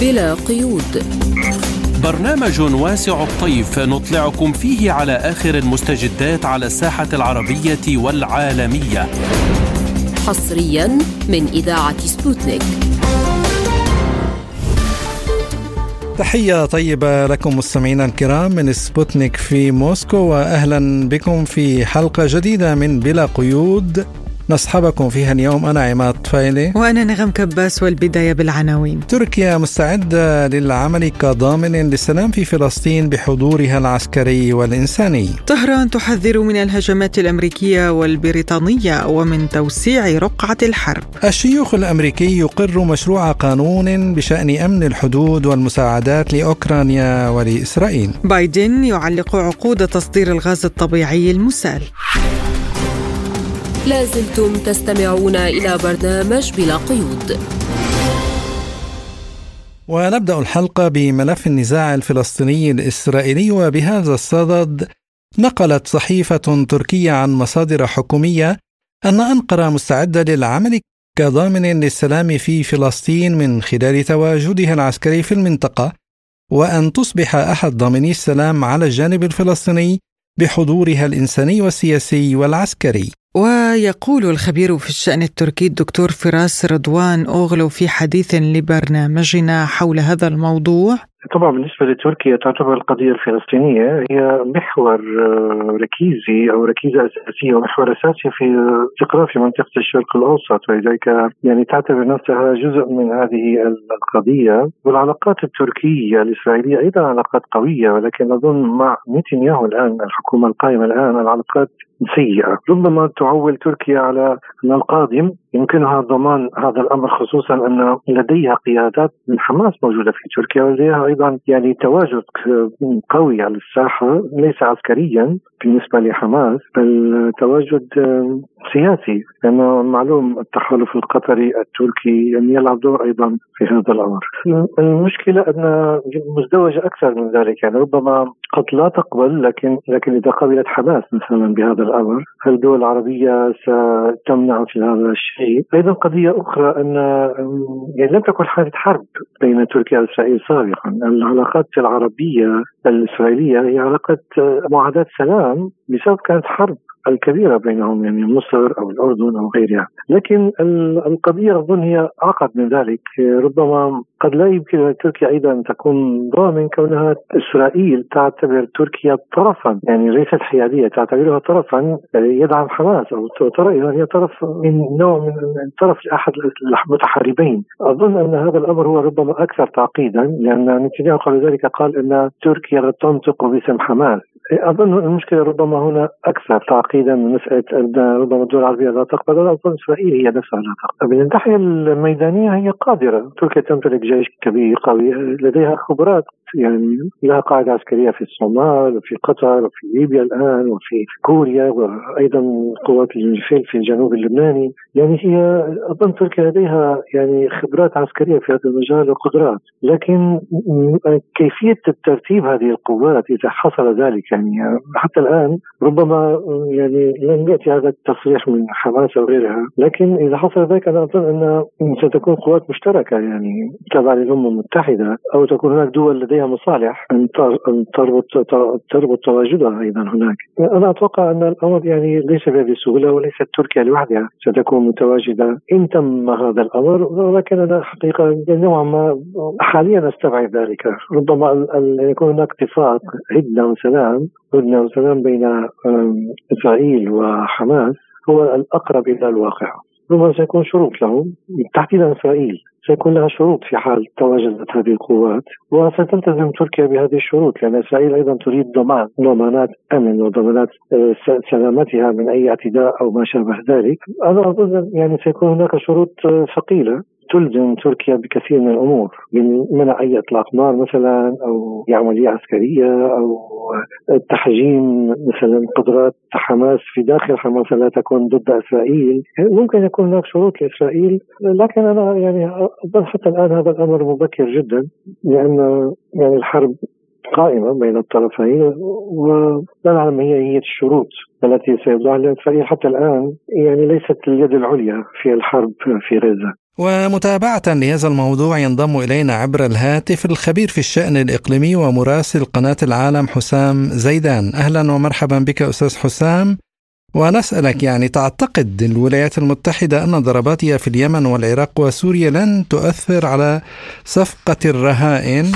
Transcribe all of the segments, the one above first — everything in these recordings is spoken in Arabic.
بلا قيود. برنامج واسع الطيف نطلعكم فيه على آخر المستجدات على الساحة العربية والعالمية. حصريا من إذاعة سبوتنيك. تحية طيبة لكم مستمعينا الكرام من سبوتنيك في موسكو وأهلا بكم في حلقة جديدة من بلا قيود. نصحبكم فيها اليوم أنا عماد فايلي وأنا نغم كباس والبداية بالعناوين. تركيا مستعدة للعمل كضامن للسلام في فلسطين بحضورها العسكري والإنساني. طهران تحذر من الهجمات الأمريكية والبريطانية ومن توسيع رقعة الحرب. الشيوخ الأمريكي يقر مشروع قانون بشأن أمن الحدود والمساعدات لأوكرانيا ولإسرائيل. بايدن يعلق عقود تصدير الغاز الطبيعي المسال. لازلتم تستمعون إلى برنامج بلا قيود. ونبدأ الحلقة بملف النزاع الفلسطيني الإسرائيلي وبهذا الصدد نقلت صحيفة تركية عن مصادر حكومية أن أنقرة مستعدة للعمل كضامن للسلام في فلسطين من خلال تواجدها العسكري في المنطقة وأن تصبح أحد ضامني السلام على الجانب الفلسطيني بحضورها الإنساني والسياسي والعسكري. ويقول الخبير في الشأن التركي الدكتور فراس رضوان أوغلو في حديث لبرنامجنا حول هذا الموضوع. طبعا بالنسبة لتركيا تعتبر القضية الفلسطينية هي محور آه، ركيزي أو ركيزة أساسية ومحور أساسي في استقرار في منطقة الشرق الأوسط. ولذلك يعني تعتبر نفسها جزء من هذه القضية. والعلاقات التركية الإسرائيلية أيضا علاقات قوية ولكن أظن مع نتنياهو الآن الحكومة القائمة الآن العلاقات سيئة. ربما تعول تركيا على القادم يمكنها ضمان هذا الأمر خصوصا أن لديها قيادات من حماس موجودة في تركيا ولديها أيضا يعني تواجد قوي على الساحة ليس عسكريا بالنسبة لحماس بل تواجد سياسي لأنه معلوم التحالف القطري التركي يعني يلعب دور أيضا في هذا الأمر. المشكلة أن مزدوجة أكثر من ذلك يعني ربما قد لا تقبل لكن لكن إذا قبلت حماس مثلا بهذا الأمر هل الدول العربية ستمنع في هذا الشيء؟ أيضا قضية أخرى أن يعني لم تكن حالة حرب بين تركيا وإسرائيل سابقا. العلاقات العربية الإسرائيلية هي علاقات معاداة سلام بسبب كانت حرب الكبيرة بينهم يعني مصر أو الأردن أو غيرها. لكن القضية أظن هي أعقد من ذلك. ربما قد لا يمكن لتركيا أيضا أن تكون ضامن كونها إسرائيل تعتبر تركيا طرفا يعني ليست حيادية تعتبرها طرفا يدعم حماس أو هي طرف من نوع من طرف أحد المتحاربين. أظن أن هذا الأمر هو ربما أكثر تعقيدا لأن نتنياهو قبل ذلك قال أن تركيا تنطق باسم حماس. أظن المشكلة ربما هنا أكثر تعقيدا من مسألة ان ربما الدول العربية لا تقبل ولا اظن إسرائيل هي نفسها لا تقبل. من الناحيه الميدانية هي قادرة، تركيا تمتلك جيش كبير قوي لديها خبرات يعني لها قاعدة عسكرية في الصومال وفي قطر وفي ليبيا الآن وفي كوريا وأيضا قوات الفيل في الجنوب اللبناني، يعني هي أظن تركيا لديها يعني خبرات عسكرية في هذا المجال وقدرات، لكن كيفية ترتيب هذه القوات إذا حصل ذلك؟ يعني حتى الآن ربما يعني لم يأتي هذا التصريح من حماس أو غيرها. لكن إذا حصل ذلك أنا أظن أن ستكون قوات مشتركة. يعني تابعة للأمم المتحدة أو تكون هناك دول لديها مصالح. أن تربط تربط تواجدها أيضا هناك. أنا أتوقع أن الأمر يعني ليس بهذه السهوله وليست تركيا لوحدها ستكون متواجدة. إن تم هذا الأمر ولكن أنا حقيقة نوعا ما حاليا أستبعد ذلك. ربما يكون هناك اتفاق. هدنة وسلام هدنة وسلام بين إسرائيل وحماس هو الأقرب إلى الواقع. ربما سيكون شروط له تحديدا إسرائيل. سيكون لها شروط في حال تواجدت هذه القوات وستلتزم تركيا بهذه الشروط لأن إسرائيل أيضا تريد ضمان ضمانات أمن وضمانات آه، سلامتها من أي اعتداء أو ما شابه ذلك. أنا أظن يعني سيكون هناك شروط آه، ثقيلة. تلزم تركيا بكثير من الأمور من منع أي إطلاق نار مثلا أو عمليه عسكريه أو تحجيم مثلا قدرات حماس في داخل حماس لا تكون ضد إسرائيل. ممكن يكون هناك شروط لإسرائيل لكن أنا يعني حتى الآن هذا الأمر مبكر جدا لأن يعني الحرب قائمة بين الطرفين ولا نعلم هي هي الشروط التي سيوضعها إسرائيل حتى الآن يعني ليست اليد العليا في الحرب في غزة. ومتابعة لهذا الموضوع ينضم إلينا عبر الهاتف الخبير في الشأن الإقليمي ومراسل قناة العالم حسام زيدان. أهلا ومرحبا بك أستاذ حسام. ونسألك يعني تعتقد الولايات المتحدة أن ضرباتها في اليمن والعراق وسوريا لن تؤثر على صفقة الرهائن.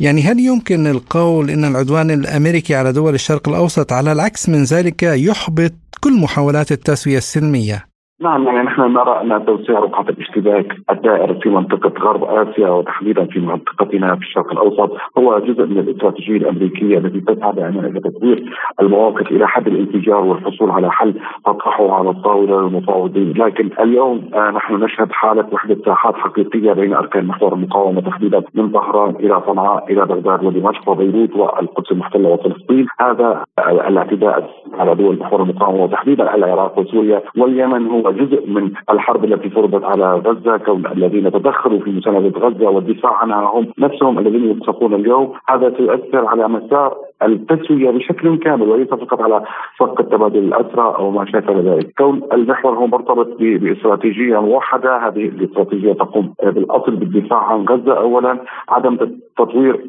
يعني هل يمكن القول أن العدوان الأمريكي على دول الشرق الأوسط على العكس من ذلك يحبط كل محاولات التسوية السلمية؟ نعم يعني نحن نرى أن توسيع رقعه الاشتباك الدائر في منطقة غرب آسيا وتحديدا في منطقتنا في الشرق الأوسط هو جزء من الاستراتيجية الأمريكية التي تسعى دائما إلى تطوير المواقف إلى حد الانفجار والحصول على حل تطرحه على الطاولة للمفاوضين، لكن اليوم آه نحن نشهد حالة وحدة ساحات حقيقية بين أركان محور المقاومة تحديدا من طهران إلى صنعاء إلى بغداد ودمشق وبيروت والقدس المحتلة وفلسطين، هذا الاعتداء على دول محور المقاومة وتحديدا العراق وسوريا واليمن هو جزء من الحرب التي فرضت على غزة كون الذين تدخلوا في مساندة غزة والدفاع عنها هم نفسهم الذين ينصفون اليوم. هذا سيؤثر على مسار التسويه بشكل كامل وليس فقط على صفقه تبادل الأسرى أو ما شابه ذلك، كون المحور هو مرتبط باستراتيجية موحده، هذه الاستراتيجية تقوم بالأصل بالدفاع عن غزة. اولا، عدم تطوير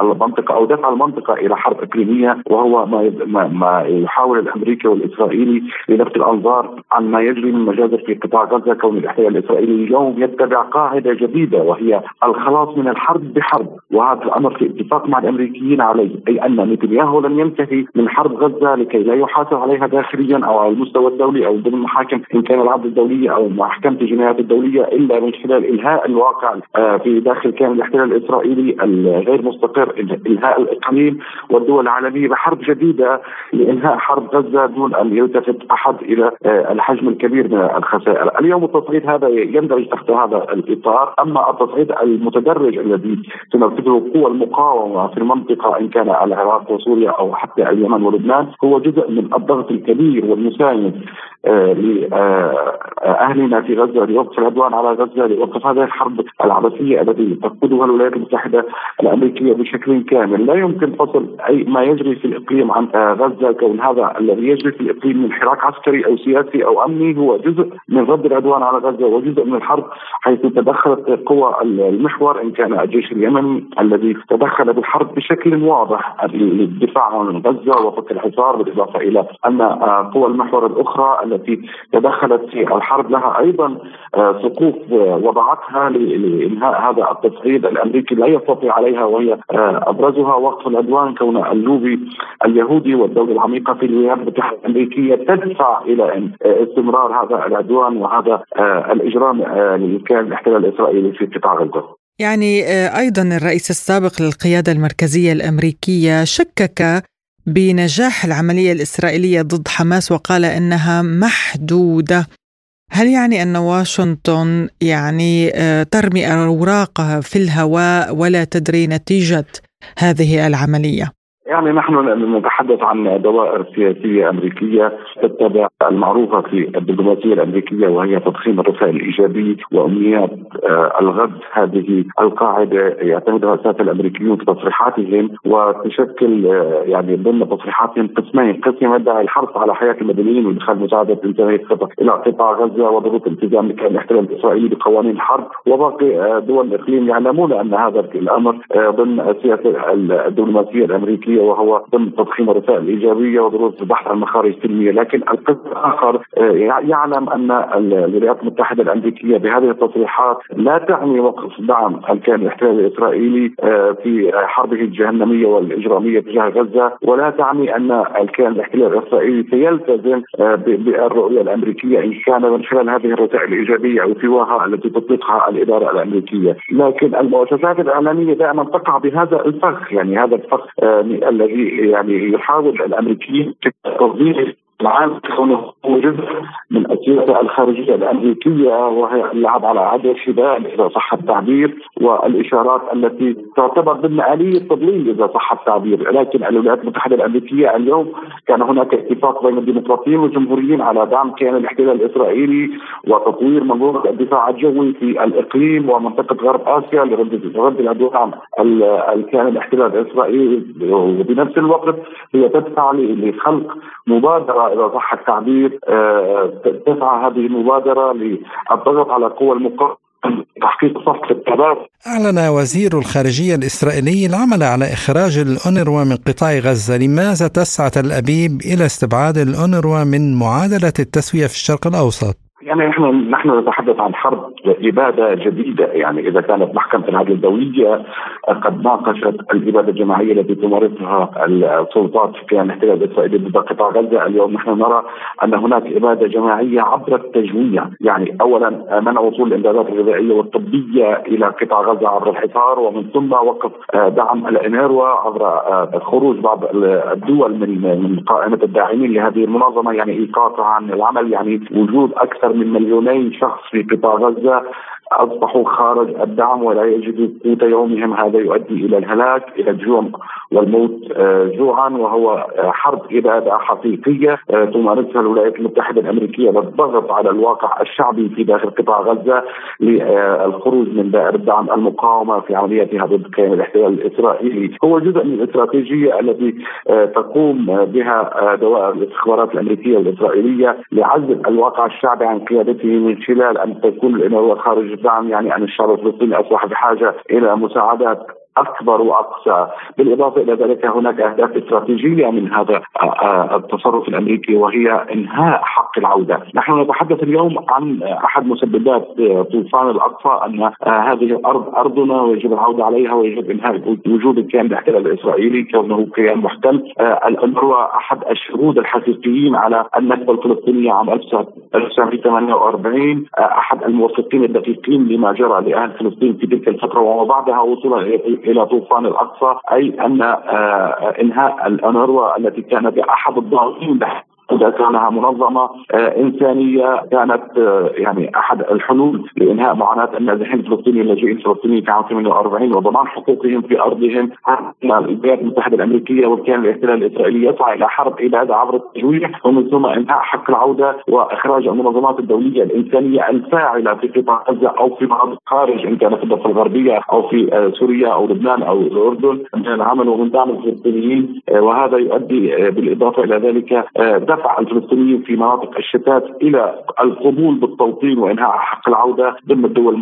المنطقة أو دفع المنطقة إلى حرب إقليمية وهو ما ما يحاول الأمريكي والإسرائيلي للفت الأنظار عن ما يجري من مجازر في قطاع غزة. كون الإحتلال الإسرائيلي اليوم يتبع قاعدة جديدة وهي الخلاص من الحرب بحرب. وهذا الأمر في اتفاق مع الأمريكيين عليه أي أن نتنياهو لن ينتهي من حرب غزة لكي لا يحاسب عليها داخليا أو على المستوى الدولي أو ضمن محاكم إن كان العدل الدوليه أو محكمة الجنايات الدولية إلا من خلال إلهاء الواقع في داخل كامل الاحتلال الإسرائيلي الغير مستقر إلهاء الإقليم والدول العالمية بحرب جديدة لإنهاء حرب غزة دون أن يلتفت أحد إلى آه، الحجم الكبير من الخسائر، اليوم التصعيد هذا يندرج تحت هذا الإطار، أما التصعيد المتدرج الذي تنفذه قوى المقاومة في المنطقة إن كان العراق وسوريا أو حتى اليمن ولبنان هو جزء من الضغط الكبير والمساند آه، لاهلنا في غزة لوقف العدوان على غزة لوقف هذه الحرب العبثيه التي تقودها الولايات المتحدة الأمريكية بشكل كامل، لا يمكن فصل أي ما يجري في الإقليم عن آه، غزة كون هذا الذي يجري في الإقليم من حراك عسكري أو سياسي أو أمني هو جزء من رد العدوان على غزة وجزء من الحرب حيث تدخلت قوى المحور إن كان الجيش اليمني الذي تدخل بالحرب بشكل واضح للدفاع عن غزة وفك الحصار بالإضافة إلى أن آه، قوى المحور الأخرى التي تدخلت في الحرب لها أيضا آه، سقوف آه، وضعتها لإنهاء هذا التصعيد الأمريكي لا يستطيع عليها وهي أبرزها وقف العدوان كون اللوبي اليهودي والدولة العميقة في الولايات المتحده الامريكيه تدفع إلى استمرار هذا العدوان وهذا الإجرام لكيان الاحتلال الإسرائيلي في قطاع غزة. يعني أيضا الرئيس السابق للقيادة المركزية الأمريكية شكك بنجاح العملية الإسرائيلية ضد حماس وقال إنها محدودة هل يعني أن واشنطن يعني آه، ترمي أوراقها في الهواء ولا تدري نتيجة هذه العملية؟ يعني نحن نتحدث عن دوائر سياسية أمريكية تتبع المعروفة في الدبلوماسية الأمريكية وهي تضخيم الرسائل الإيجابية وأمنيات آه، الغد. هذه القاعدة يعتمدها الساده الأمريكيون في تصريحاتهم وتشكل آه، يعني ضمن تصريحاتهم قسمين، قسم يدعي الحرص على حياة المدنيين وإدخال مساعدة انتهاء الخطط إلى قطاع غزة وضروره الالتزام الاحتلال الاسرائيلي بقوانين الحرب وباقي آه، دول الإقليم يعلمون أن هذا الأمر ضمن السياسة الدبلوماسية الأمريكية. وهو ضمن تضخيم الرسائل الإيجابية وضروره البحث عن مخارج سلمية، لكن القسم الآخر آه، يعلم أن الولايات المتحدة الأمريكية بهذه التصريحات لا تعني وقف دعم الكيان الاحتلالي الإسرائيلي آه، في حربه الجهنمية والإجرامية تجاه غزة، ولا تعني أن الكيان الاحتلالي الإسرائيلي سيلتزم آه، بالرؤية الأمريكية إن كان من خلال هذه الرسائل الإيجابية أو سواها التي تطلقها الإدارة الأمريكية، لكن المؤسسات الاعلاميه دائما تقع بهذا الفخ، يعني هذا الفخ الذي يعني يحاول الأمريكيين تنظيم العام كونه هو جزء من السياسة الخارجية الأمريكية وهي اللعب على عدد الحبال إذا صح التعبير والإشارات التي تعتبر ضمن اليه تضليل إذا صح التعبير، لكن الولايات المتحدة الأمريكية اليوم كان هناك اتفاق بين الديمقراطيين والجمهوريين على دعم كيان الاحتلال الإسرائيلي وتطوير منظومة الدفاع الجوي في الإقليم ومنطقة غرب آسيا لرد رد العدوان الكيان الاحتلال الإسرائيلي. وبنفس الوقت هي تدفع لخلق مبادرة إذا صح التعبير تسعى هذه المبادرة للضغط على قوى المقاومة تحقيق صفقة التبادل أعلن وزير الخارجية الإسرائيلي العمل على إخراج الأونروا من قطاع غزة لماذا تسعى تل أبيب إلى استبعاد الأونروا من معادلة التسوية في الشرق الأوسط؟ يعني نحن نحن نتحدث عن حرب اباده جديدة. يعني إذا كانت محكمة العدل الدولية قد ناقشت الاباده الجماعية التي تمارسها السلطات في الاحتلال الاسرائيلي ضد قطاع غزة، اليوم نحن نرى أن هناك اباده جماعية عبر التجويع، يعني اولا منع وصول الإمدادات الغذائية والطبية إلى قطاع غزة عبر الحصار ومن ثم وقف دعم الإنيروا عبر خروج بعض الدول من من قائمة الداعمين لهذه المنظمة. يعني إيقافها عن العمل. يعني وجود أكثر من مليوني شخص في قطاع غزة أصبحوا خارج الدعم ولا يجدوا قوت يومهم. هذا يؤدي إلى الهلاك إلى الجوع. والموت آه، جوعا وهو آه، حرب إبادة حقيقية آه، تمارسها الولايات المتحدة الأمريكية للضغط على الواقع الشعبي في داخل قطاع غزة للخروج من دائرة دعم المقاومة في عملياتها ضد كيان الاحتلال الإسرائيلي. هو جزء من الاستراتيجية التي تقوم بها دوائر الاستخبارات الأمريكية والإسرائيلية لعزل الواقع الشعبي عن قيادته من خلال أن تكون الاناره خارج الدعم يعني أن الشعب الفلسطيني أصبح بحاجة إلى مساعدات أكبر وأقصى، بالإضافة إلى ذلك هناك أهداف استراتيجية من هذا التصرف الأمريكي وهي إنهاء حق العودة، نحن نتحدث اليوم عن أحد مسببات طوفان الأقصى أن هذه الأرض أرضنا ويجب العودة عليها ويجب إنهاء وجود الكيان الاحتلال الإسرائيلي كونه كيان محتل، الانروا أحد الشهود الحقيقيين على النكبه الفلسطينيه عام 1948 أحد الموثقين الدقيقين لما جرى لأهل فلسطين في تلك الفترة وما بعدها وصولا إلى طوفان الأقصى أي أن آه، إنهاء الانروا التي كانت احد الضاغطين إذا كانها منظمة آه، إنسانية كانت آه، يعني أحد الحلول لإنهاء معاناة النازحين الفلسطينيين اللاجئين الفلسطينيين في عام 48 وضمان حقوقهم في أرضهم الولايات المتحدة الأمريكية والكيان الاحتلال الإسرائيلي يسعى إلى حرب إبادة عبر التجويع ومن ثم إنهاء حق العودة وإخراج المنظمات الدولية الإنسانية الفاعلة في قطاع غزة أو في مناطق خارج إن كانت في الضفة الغربية أو في آه، سوريا أو لبنان أو الأردن من العمل ومن دعم الفلسطينيين وهذا يؤدي بالإضافة إلى ذلك دفع الفلسطينيين في مناطق الشتات إلى القبول بالتوطين وإنهاء حق العودة ضمن الدول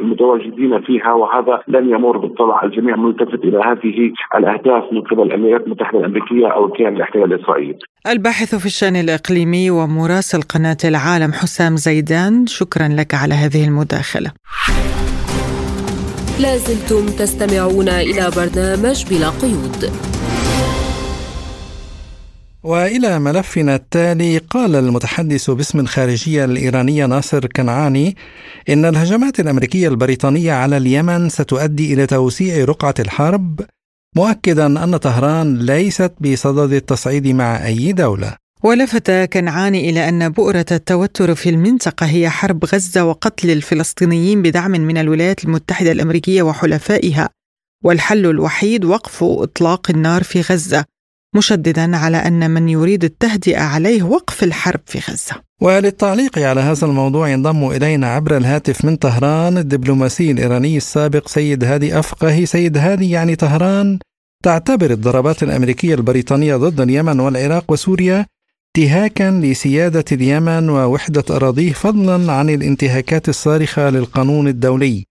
المتواجدين فيها وهذا لن يمر بالطلع الجميع ملتفت إلى هذه الأهداف من قبل الولايات المتحدة الأمريكية أو الكيان الاحتلال الإسرائيلي. الباحث في الشأن الإقليمي ومراسل قناة العالم حسام زيدان شكرا لك على هذه المداخلة. لازلتم تستمعون إلى برنامج بلا قيود. وإلى ملفنا التالي قال المتحدث باسم الخارجية الإيرانية ناصر كنعاني إن الهجمات الأمريكية البريطانية على اليمن ستؤدي إلى توسيع رقعة الحرب مؤكدا أن طهران ليست بصدد التصعيد مع أي دولة. ولفت كنعاني إلى أن بؤرة التوتر في المنطقة هي حرب غزة وقتل الفلسطينيين بدعم من الولايات المتحدة الأمريكية وحلفائها والحل الوحيد وقف إطلاق النار في غزة. مشددا على أن من يريد التهدئة عليه وقف الحرب في غزة. وللتعليق على هذا الموضوع ينضم إلينا عبر الهاتف من طهران الدبلوماسي الإيراني السابق سيد هادي افقهي، سيد هادي يعني طهران تعتبر الضربات الأمريكية البريطانية ضد اليمن والعراق وسوريا انتهاكا لسيادة اليمن ووحدة أراضيه فضلا عن الانتهاكات الصارخة للقانون الدولي.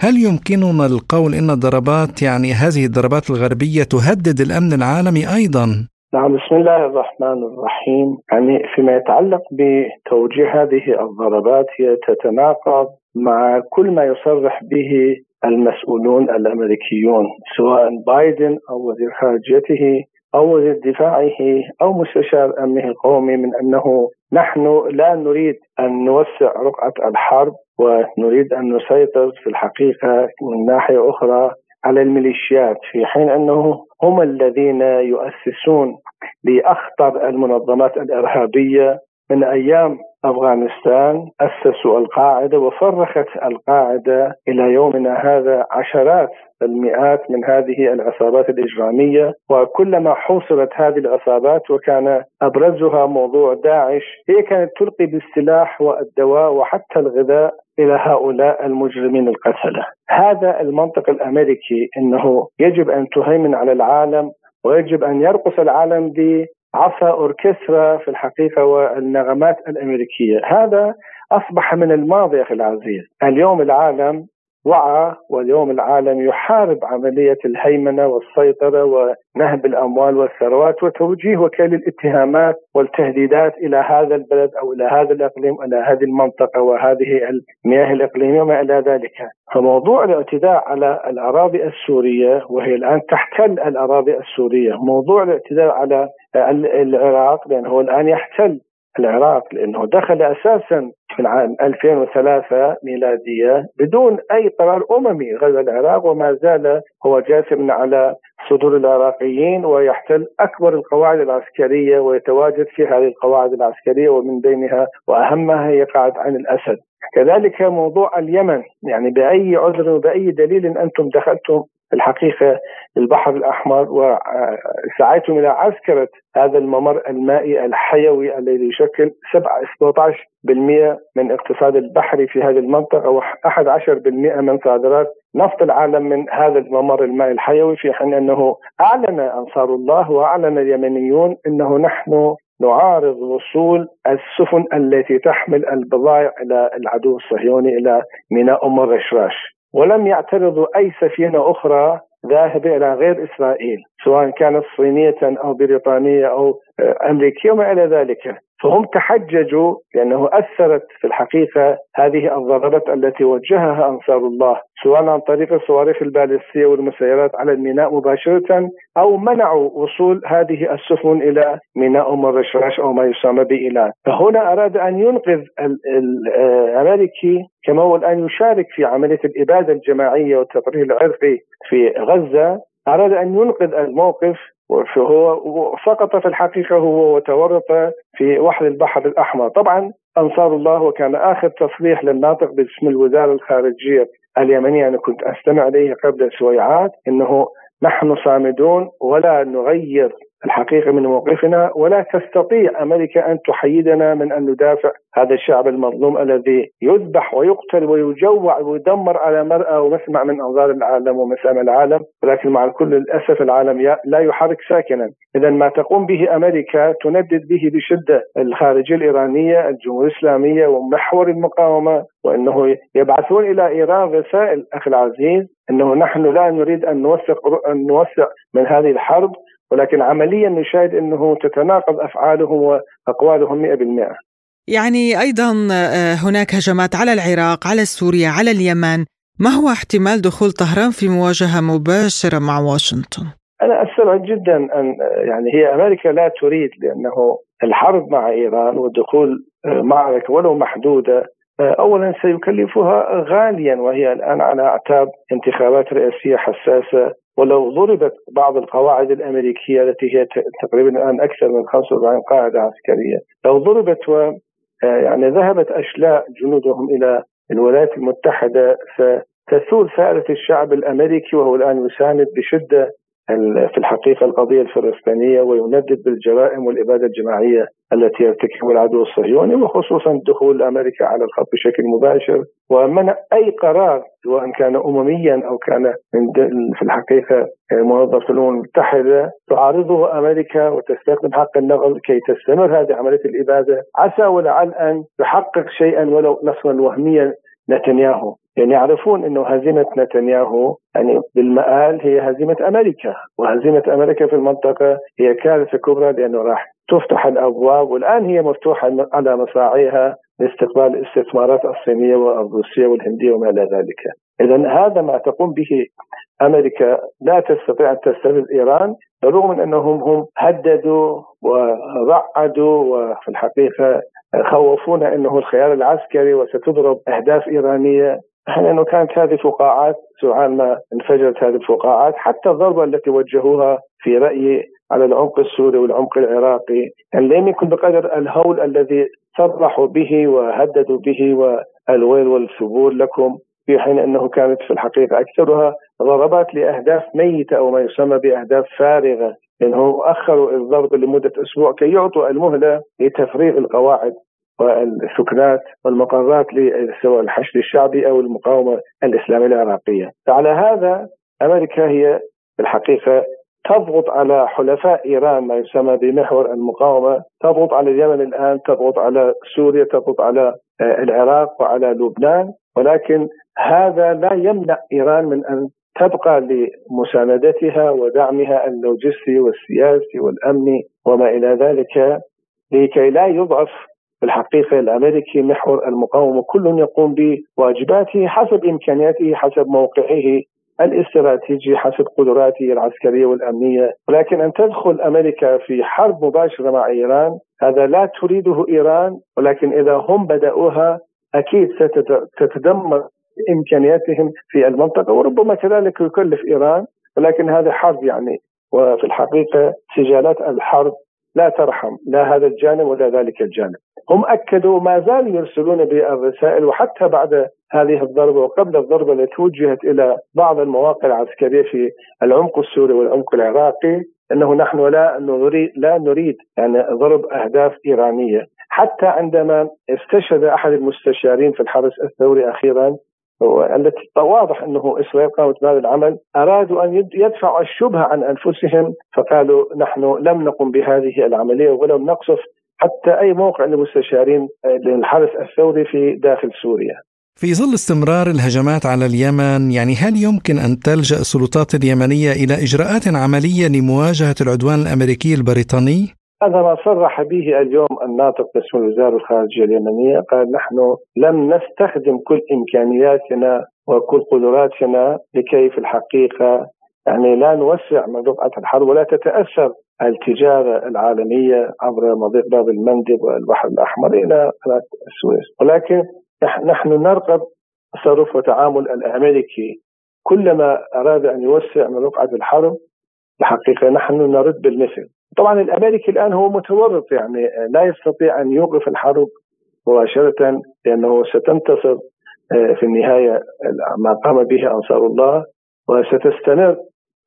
هل يمكننا القول إن الضربات يعني هذه الضربات الغربية تهدد الأمن العالمي أيضا؟ نعم بسم الله الرحمن الرحيم يعني فيما يتعلق بتوجيه هذه الضربات هي تتناقض مع كل ما يصرح به المسؤولون الأمريكيون سواء بايدن أو وزير خارجيته أو وزير دفاعه أو مستشار أمنه القومي من أنه نحن لا نريد أن نوسع رقعة الحرب ونريد أن نسيطر في الحقيقة من ناحية أخرى على الميليشيات في حين أنه هم الذين يؤسسون لأخطر المنظمات الإرهابية من أيام أفغانستان اسسوا القاعدة وفرخت القاعدة إلى يومنا هذا عشرات المئات من هذه العصابات الإجرامية وكلما حوصرت هذه العصابات وكان أبرزها موضوع داعش هي كانت تلقي بالسلاح والدواء وحتى الغذاء إلى هؤلاء المجرمين القتلة. هذا المنطق الأمريكي إنه يجب أن تهيمن على العالم ويجب أن يرقص العالم عصا أوركسترا في الحقيقة والنغمات الأمريكية. هذا أصبح من الماضي أخي العزيز. اليوم العالم وعى واليوم العالم يحارب عملية الهيمنة والسيطرة ونهب الأموال والثروات وتوجيه وكيل الاتهامات والتهديدات إلى هذا البلد أو إلى هذا الإقليم إلى هذه المنطقة وهذه المياه الإقليمية وما إلى ذلك. فموضوع الاعتداء على الأراضي السورية وهي الآن تحتل الأراضي السورية موضوع الاعتداء على العراق لأنه هو الآن يحتل العراق لأنه دخل أساسا في العام 2003 ميلادية بدون أي قرار أممي غزا العراق وما زال هو جاثم على صدور العراقيين ويحتل أكبر القواعد العسكرية ويتواجد في هذه القواعد العسكرية ومن بينها وأهمها هي قاعدة عين الأسد. كذلك موضوع اليمن يعني بأي عذر وبأي دليل أنتم دخلتم الحقيقة البحر الأحمر وسعيتم إلى عسكرة هذا الممر المائي الحيوي الذي يشكل 17% من اقتصاد البحري في هذه المنطقة و11% من صادرات نفط العالم من هذا الممر المائي الحيوي في حين أنه أعلن أنصار الله وأعلن اليمنيون أنه نحن نعارض وصول السفن التي تحمل البضائع إلى العدو الصهيوني إلى ميناء أم الرشراش. ولم يعترضوا أي سفينة أخرى ذاهبة إلى غير إسرائيل سواء كانت صينية أو بريطانية أو أمريكية وما إلى ذلك. فهم تحججوا لأنه أثرت في الحقيقة هذه الضربات التي وجهها أنصار الله سواء عن طريق الصواريخ البالستية والمسيرات على الميناء مباشرة أو منعوا وصول هذه السفن إلى ميناء أم الرشراش أو ما يسمى بإيلان. فهنا أراد أن ينقذ الأمريكي كما هو الآن يشارك في عملية الإبادة الجماعية والتطهير العرقي في غزة. أراد أن ينقذ الموقف فهو سقط في الحقيقة هو وتورط في وحل البحر الأحمر. طبعا أنصار الله وكان آخر تصريح للناطق باسم الوزارة الخارجية اليمنية أنا كنت أستمع إليه قبل سويعات أنه نحن صامدون ولا نغير الحقيقة من موقفنا ولا تستطيع أمريكا أن تحيدنا من أن ندافع. هذا الشعب المظلوم الذي يذبح ويقتل ويجوع ويدمر على مرأى ومسمع من أنظار العالم ومسامع العالم ولكن مع الكل للأسف العالم لا يحرك ساكنا. اذا ما تقوم به أمريكا تندد به بشدة الخارجية الإيرانية الجمهوريه الإسلامية ومحور المقاومة وإنه يبعثون إلى إيران رسائل أخي العزيز إنه نحن لا نريد أن نوثق أن نوسع من هذه الحرب. ولكن عمليا نشاهد إنه تتناقض أفعالهم وأقوالهم 100% يعني أيضا آه، هناك هجمات على العراق، على سوريا، على اليمن، ما هو احتمال دخول طهران في مواجهة مباشرة مع واشنطن؟ أنا أستبعد جدا أن يعني هي أمريكا لا تريد لأنه الحرب مع إيران والدخول آه، معركة ولو محدودة آه، اولا سيكلفها غاليا وهي الآن على أعتاب انتخابات رئاسية حساسة ولو ضربت بعض القواعد الأمريكية التي هي تقريبا الآن أكثر من 45 قاعدة عسكرية. لو ضربت و آه، يعني ذهبت أشلاء جنودهم إلى الولايات المتحدة ستثور ثائره الشعب الأمريكي وهو الآن يساند بشدة في الحقيقة القضية الفلسطينية ويندد بالجرائم والإبادة الجماعية التي يرتكبها العدو الصهيوني وخصوصا دخول أمريكا على الخط بشكل مباشر ومنع أي قرار سواء كان أمميا أو كان في الحقيقة منظمة الأمم المتحدة تعارضه أمريكا وتستخدم حق النقل كي تستمر هذه عملية الإبادة. عسى ولعل أن تحقق شيئا ولو نصرا وهميا نتنياهو. يعني يعرفون إنه هزيمة نتنياهو يعني بالمآل هي هزيمة أمريكا وهزيمة أمريكا في المنطقة هي كارثة كبرى لأنه راح تفتح الأبواب والآن هي مفتوحة على مصراعيها لاستقبال الاستثمارات الصينية والروسية والهندية وما إلى ذلك. اذا هذا ما تقوم به أمريكا لا تستطيع أن تستفز إيران بالرغم من أنهم هم هددوا ورعدوا وفي الحقيقة خوفونا إنه الخيار العسكري وستضرب أهداف إيرانية لأنه كانت هذه فقاعات سرعان ما انفجرت هذه الفقاعات حتى الضربة التي وجهوها في رأيي على العمق السوري والعمق العراقي يعني لم يكن بقدر الهول الذي صرحوا به وهددوا به والويل والثبور لكم في حين أنه كانت في الحقيقة أكثرها ضربات لأهداف ميتة أو ما يسمى بأهداف فارغة لأنه أخروا الضرب لمدة أسبوع كي يعطوا المهلة لتفريغ القواعد والسكنات والمقرات سواء الحشد الشعبي أو المقاومة الإسلامية العراقية، فعلى هذا أمريكا هي في الحقيقة تضغط على حلفاء إيران ما يسمى بمحور المقاومة، تضغط على اليمن الآن، تضغط على سوريا، تضغط على آه، العراق وعلى لبنان، ولكن هذا لا يمنع إيران من أن تبقى لمساندتها ودعمها اللوجستي والسياسي والأمني وما إلى ذلك لكي لا يضعف في الحقيقة الأمريكي محور المقاومة كل يقوم بواجباته حسب إمكانياته حسب موقعه الاستراتيجي حسب قدراته العسكرية والأمنية. ولكن أن تدخل أمريكا في حرب مباشرة مع إيران هذا لا تريده إيران ولكن إذا هم بدأوها أكيد ستتدمر إمكانياتهم في المنطقة وربما كذلك يكلف إيران. ولكن هذا حرب يعني وفي الحقيقة سجالات الحرب لا ترحم لا هذا الجانب ولا ذلك الجانب. هم أكدوا ما زالوا يرسلون بالرسائل وحتى بعد هذه الضربة وقبل الضربة التي وجهت إلى بعض المواقع العسكرية في العمق السوري والعمق العراقي أنه نحن لا نريد لا نريد يعني ضرب أهداف إيرانية، حتى عندما استشهد أحد المستشارين في الحرس الثوري أخيرا التي واضح أنه إسرائيل قامت بهذا العمل أرادوا أن يدفعوا الشبهة عن أنفسهم فقالوا نحن لم نقم بهذه العملية ولم نقصف حتى أي موقع للمستشارين للحرس الثوري في داخل سوريا. في ظل استمرار الهجمات على اليمن يعني هل يمكن أن تلجأ السلطات اليمنية إلى إجراءات عملية لمواجهة العدوان الأمريكي البريطاني؟ هذا ما صرح به اليوم الناطق باسم وزارة الخارجية اليمنية قال نحن لم نستخدم كل إمكانياتنا وكل قدراتنا لكي في الحقيقة يعني لا نوسع رقعة الحرب ولا تتأثر التجارة العالمية عبر مضيق باب المندب والبحر الأحمر إلى قناة السويس. ولكن نحن نرقب تصرف وتعامل الأمريكي. كلما أراد أن يوسع من رقعة الحرب الحقيقة نحن نرد بالمثل. طبعا الأمريكي الآن هو متورط يعني لا يستطيع أن يوقف الحرب مباشرة لأنه ستنتصر آه، في النهاية ما قام به أنصار الله وستستمر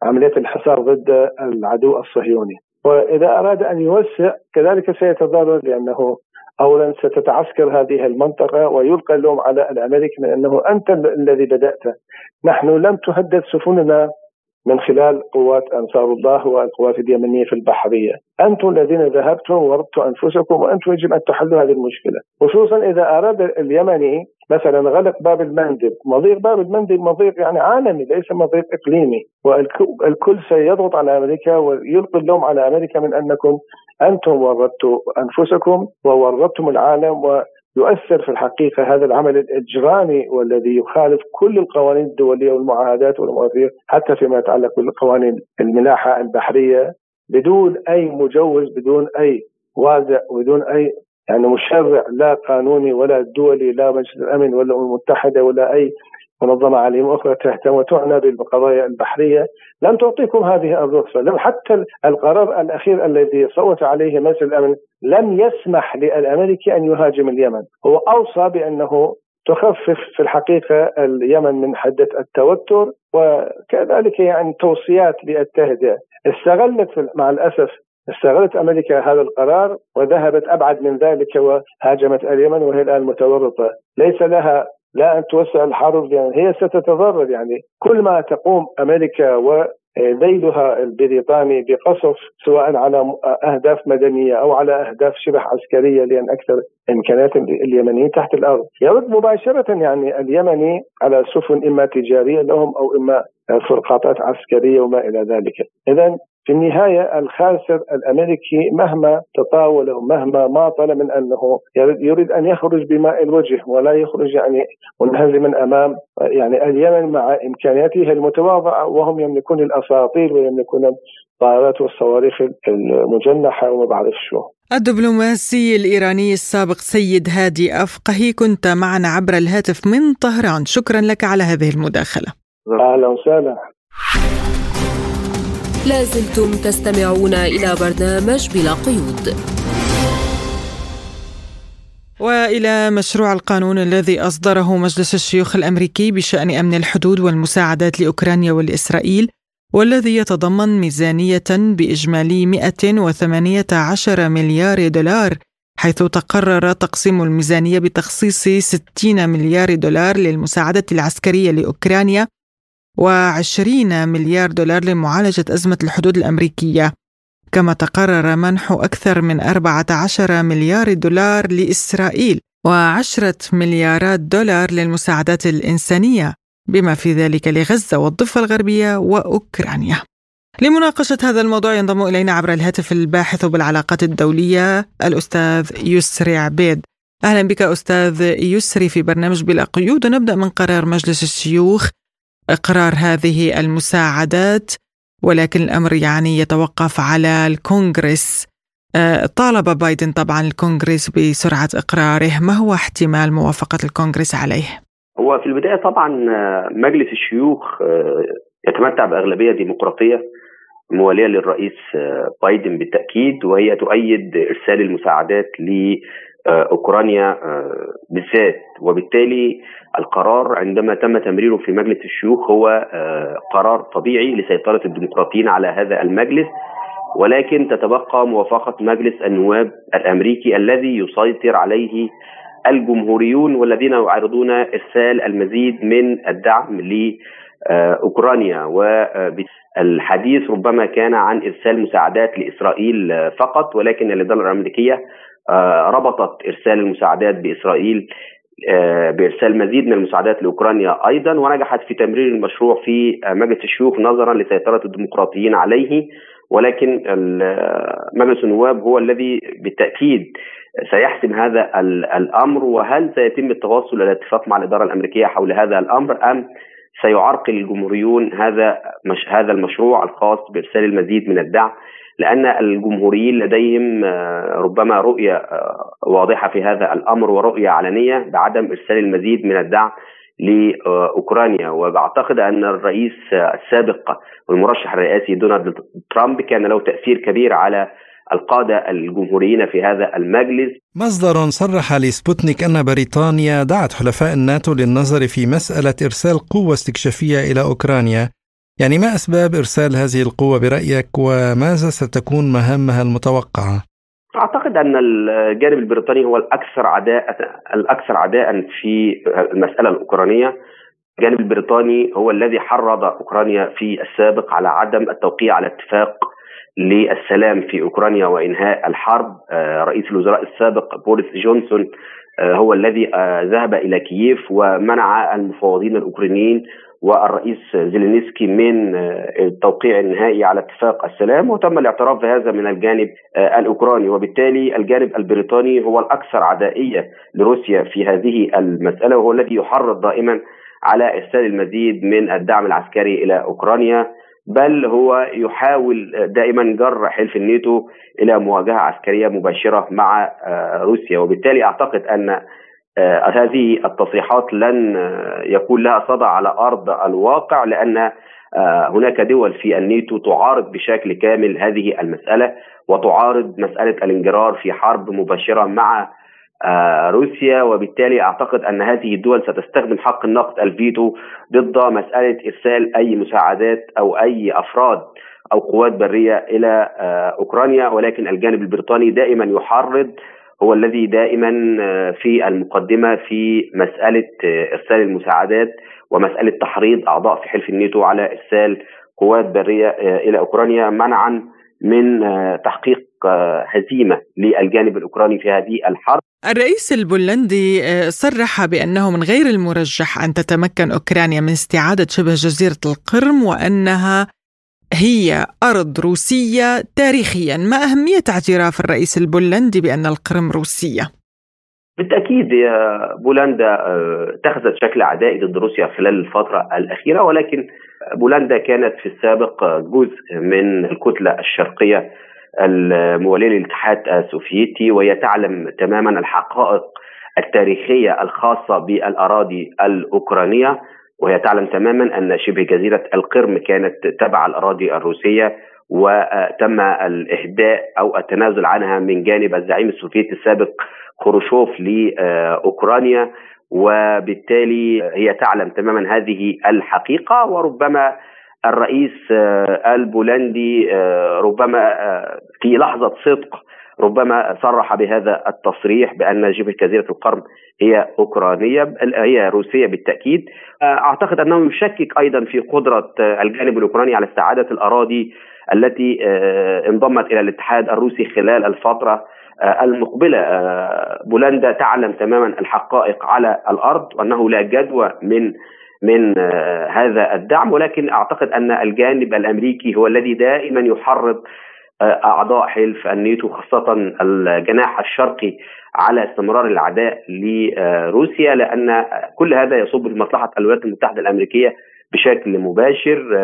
عملية الحصار ضد العدو الصهيوني. وإذا أراد أن يوسع كذلك سيتضرر لأنه اولا ستتعسكر هذه المنطقة ويلقى اللوم على الأمريكي من أنه أنت الذي بدأت. نحن لم تهدد سفننا من خلال قوات أنصار الله والقوات اليمنية في البحرية، أنتم الذين ذهبتم وربطوا أنفسكم وأنتم يجب أن تحلوا هذه المشكلة، خصوصا إذا أراد اليمني مثلا غلق باب المندب، مضيق باب المندب مضيق يعني عالمي ليس مضيق إقليمي، والكل سيضغط على أمريكا ويلقي اللوم على أمريكا من أنكم أنتم ورطتوا أنفسكم وورطتم العالم و يؤثر في الحقيقة هذا العمل الإجرامي والذي يخالف كل القوانين الدولية والمعاهدات والمواثيق حتى فيما يتعلق بالقوانين الملاحة البحرية بدون أي مجوز بدون أي وازع بدون أي يعني مشرع لا قانوني ولا دولي لا مجلس الأمن ولا الأمم المتحدة ولا أي منظمة عالمية أخرى تهتم وتعنى بالقضايا البحرية. لم تعطيكم هذه الرخصة لم حتى القرار الأخير الذي صوت عليه مجلس الأمن لم يسمح للأمريكي أن يهاجم اليمن. هو أوصى بأنه تخفف في الحقيقة اليمن من حدة التوتر وكذلك يعني توصيات للتهدئة. استغلت مع الأسف استغلت أمريكا هذا القرار وذهبت أبعد من ذلك وهاجمت أليمن وهي الآن متورطة، ليس لها لا أن توسع الحرب لأن هي ستتضرر يعني كل ما تقوم أمريكا وذيلها البريطاني بقصف سواء على أهداف مدنية أو على أهداف شبه عسكرية لأن أكثر امكانيات اليمنيين تحت الأرض. يرد مباشرة يعني اليمني على سفن إما تجارية لهم أو إما فرقاطات عسكرية وما إلى ذلك. إذا في النهاية الخاسر الأمريكي مهما تطاول ومهما ماطل من أنه يريد أن يخرج بماء الوجه ولا يخرج يعني منهزما أمام يعني اليمن مع إمكانياته المتواضعة وهم يملكون الأساطيل ويملكون الطائرات والصواريخ المجنحة وما بعرف شو. الدبلوماسي الإيراني السابق سيد هادي أفقهي كنت معنا عبر الهاتف من طهران. شكرا لك على هذه المداخلة. أهلا وسهلا. لازلتم تستمعون إلى برنامج بلا قيود. وإلى مشروع القانون الذي أصدره مجلس الشيوخ الأمريكي بشأن أمن الحدود والمساعدات لأوكرانيا ولإسرائيل والذي يتضمن ميزانية بإجمالي 118 مليار دولار حيث تقرر تقسيم الميزانية بتخصيص 60 مليار دولار للمساعدة العسكرية لأوكرانيا و20 مليار دولار لمعالجة أزمة الحدود الأمريكية. كما تقرر منح أكثر من 14 مليار دولار لإسرائيل وعشرة مليارات دولار للمساعدات الإنسانية بما في ذلك لغزة والضفة الغربية وأوكرانيا. لمناقشة هذا الموضوع ينضم إلينا عبر الهاتف الباحث بالعلاقات الدولية الأستاذ يسري عبيد. أهلا بك أستاذ يسري في برنامج بلا قيود. ونبدأ من قرار مجلس الشيوخ. إقرار هذه المساعدات ولكن الأمر يعني يتوقف على الكونغرس. آه، طالب بايدن طبعا الكونغرس بسرعة إقراره. ما هو احتمال موافقة الكونغرس عليه؟ هو في البداية طبعا آه، مجلس الشيوخ آه، يتمتع بأغلبية ديمقراطية موالية للرئيس بايدن بالتأكيد وهي تؤيد إرسال المساعدات لأوكرانيا بالذات. وبالتالي القرار عندما تم تمريره في مجلس الشيوخ هو قرار طبيعي لسيطرة الديمقراطيين على هذا المجلس ولكن تتبقى موافقة مجلس النواب الأمريكي الذي يسيطر عليه الجمهوريون والذين يعارضون إرسال المزيد من الدعم لأوكرانيا. والحديث ربما كان عن إرسال مساعدات لإسرائيل فقط ولكن الإدارة الأمريكية آه، ربطت إرسال المساعدات بإسرائيل آه، بإرسال مزيد من المساعدات لأوكرانيا أيضا ونجحت في تمرير المشروع في مجلس الشيوخ نظرا لسيطرة الديمقراطيين عليه. ولكن مجلس النواب هو الذي بالتأكيد سيحسم هذا الأمر. وهل سيتم التوصل إلى اتفاق مع الإدارة الأمريكية حول هذا الأمر أم سيعرقل الجمهوريون هذا هذا المشروع الخاص بإرسال المزيد من الدعم؟ لأن الجمهوريين لديهم آه، ربما رؤية آه، واضحة في هذا الأمر ورؤية علنية بعدم إرسال المزيد من الدعم لأوكرانيا وبعتقد أن الرئيس السابق والمرشح الرئاسي دونالد ترامب كان له تأثير كبير على القادة الجمهوريين في هذا المجلس. مصدر صرح لسبوتنيك أن بريطانيا دعت حلفاء الناتو للنظر في مسألة إرسال قوة استكشافية إلى أوكرانيا. يعني ما أسباب إرسال هذه القوة برأيك وماذا ستكون مهامها المتوقعة؟ أعتقد أن الجانب البريطاني هو الأكثر عداء الأكثر عداء في المسألة الأوكرانية الجانب البريطاني هو الذي حرض أوكرانيا في السابق على عدم التوقيع على اتفاق للسلام في أوكرانيا وإنهاء الحرب آه، رئيس الوزراء السابق بوريس جونسون آه، هو الذي آه، ذهب إلى كييف ومنع المفاوضين الأوكرانيين والرئيس زيلينسكي من التوقيع النهائي على اتفاق السلام وتم الاعتراف بهذا من الجانب الأوكراني. وبالتالي الجانب البريطاني هو الأكثر عدائية لروسيا في هذه المسألة وهو الذي يحرض دائما على إرسال المزيد من الدعم العسكري إلى أوكرانيا بل هو يحاول دائما جر حلف الناتو إلى مواجهة عسكرية مباشرة مع روسيا. وبالتالي أعتقد أن آه، هذه التصريحات لن آه، يكون لها صدى على أرض الواقع لأن آه، هناك دول في الناتو تعارض بشكل كامل هذه المسألة وتعارض مسألة الانجرار في حرب مباشرة مع روسيا. وبالتالي أعتقد أن هذه الدول ستستخدم حق النقد الفيتو ضد مسألة إرسال أي مساعدات أو أي أفراد أو قوات برية إلى أوكرانيا. ولكن الجانب البريطاني دائما يحرض هو الذي دائما آه، في المقدمة في مسألة آه، إرسال المساعدات ومسألة تحريض أعضاء في حلف الناتو على إرسال قوات برية آه، إلى أوكرانيا منعا من تحقيق هزيمة للجانب الأوكراني في هذه الحرب. الرئيس البولندي صرح بأنه من غير المرجح أن تتمكن أوكرانيا من استعادة شبه جزيرة القرم وأنها هي أرض روسية تاريخيا ما أهمية اعتراف الرئيس البولندي بأن القرم روسية؟ بالتأكيد بولندا آه، اتخذت شكل عدائي ضد روسيا خلال الفترة الأخيرة ولكن بولندا كانت في السابق جزء من الكتلة الشرقية الموالية للاتحاد السوفيتي وهي تعلم تماما الحقائق التاريخية الخاصة بالأراضي الأوكرانية وهي تعلم تماما أن شبه جزيرة القرم كانت تبع الأراضي الروسية وتم الإهداء أو التنازل عنها من جانب الزعيم السوفيتي السابق خروشوف لأوكرانيا. وبالتالي هي تعلم تماما هذه الحقيقة وربما الرئيس البولندي ربما في لحظة صدق ربما صرح بهذا التصريح بأن شبه جزيرة القرم هي أوكرانية هي روسية بالتأكيد. أعتقد أنه يشكك أيضا في قدرة الجانب الأوكراني على استعادة الأراضي التي انضمت إلى الاتحاد الروسي خلال الفترة المقبلة. بولندا تعلم تماما الحقائق على الأرض وأنه لا جدوى من من هذا الدعم ولكن أعتقد أن الجانب الأمريكي هو الذي دائما يحرض أعضاء حلف الناتو خاصة الجناح الشرقي على استمرار العداء لروسيا لأن كل هذا يصب في مصلحه الولايات المتحدة الأمريكية بشكل مباشر.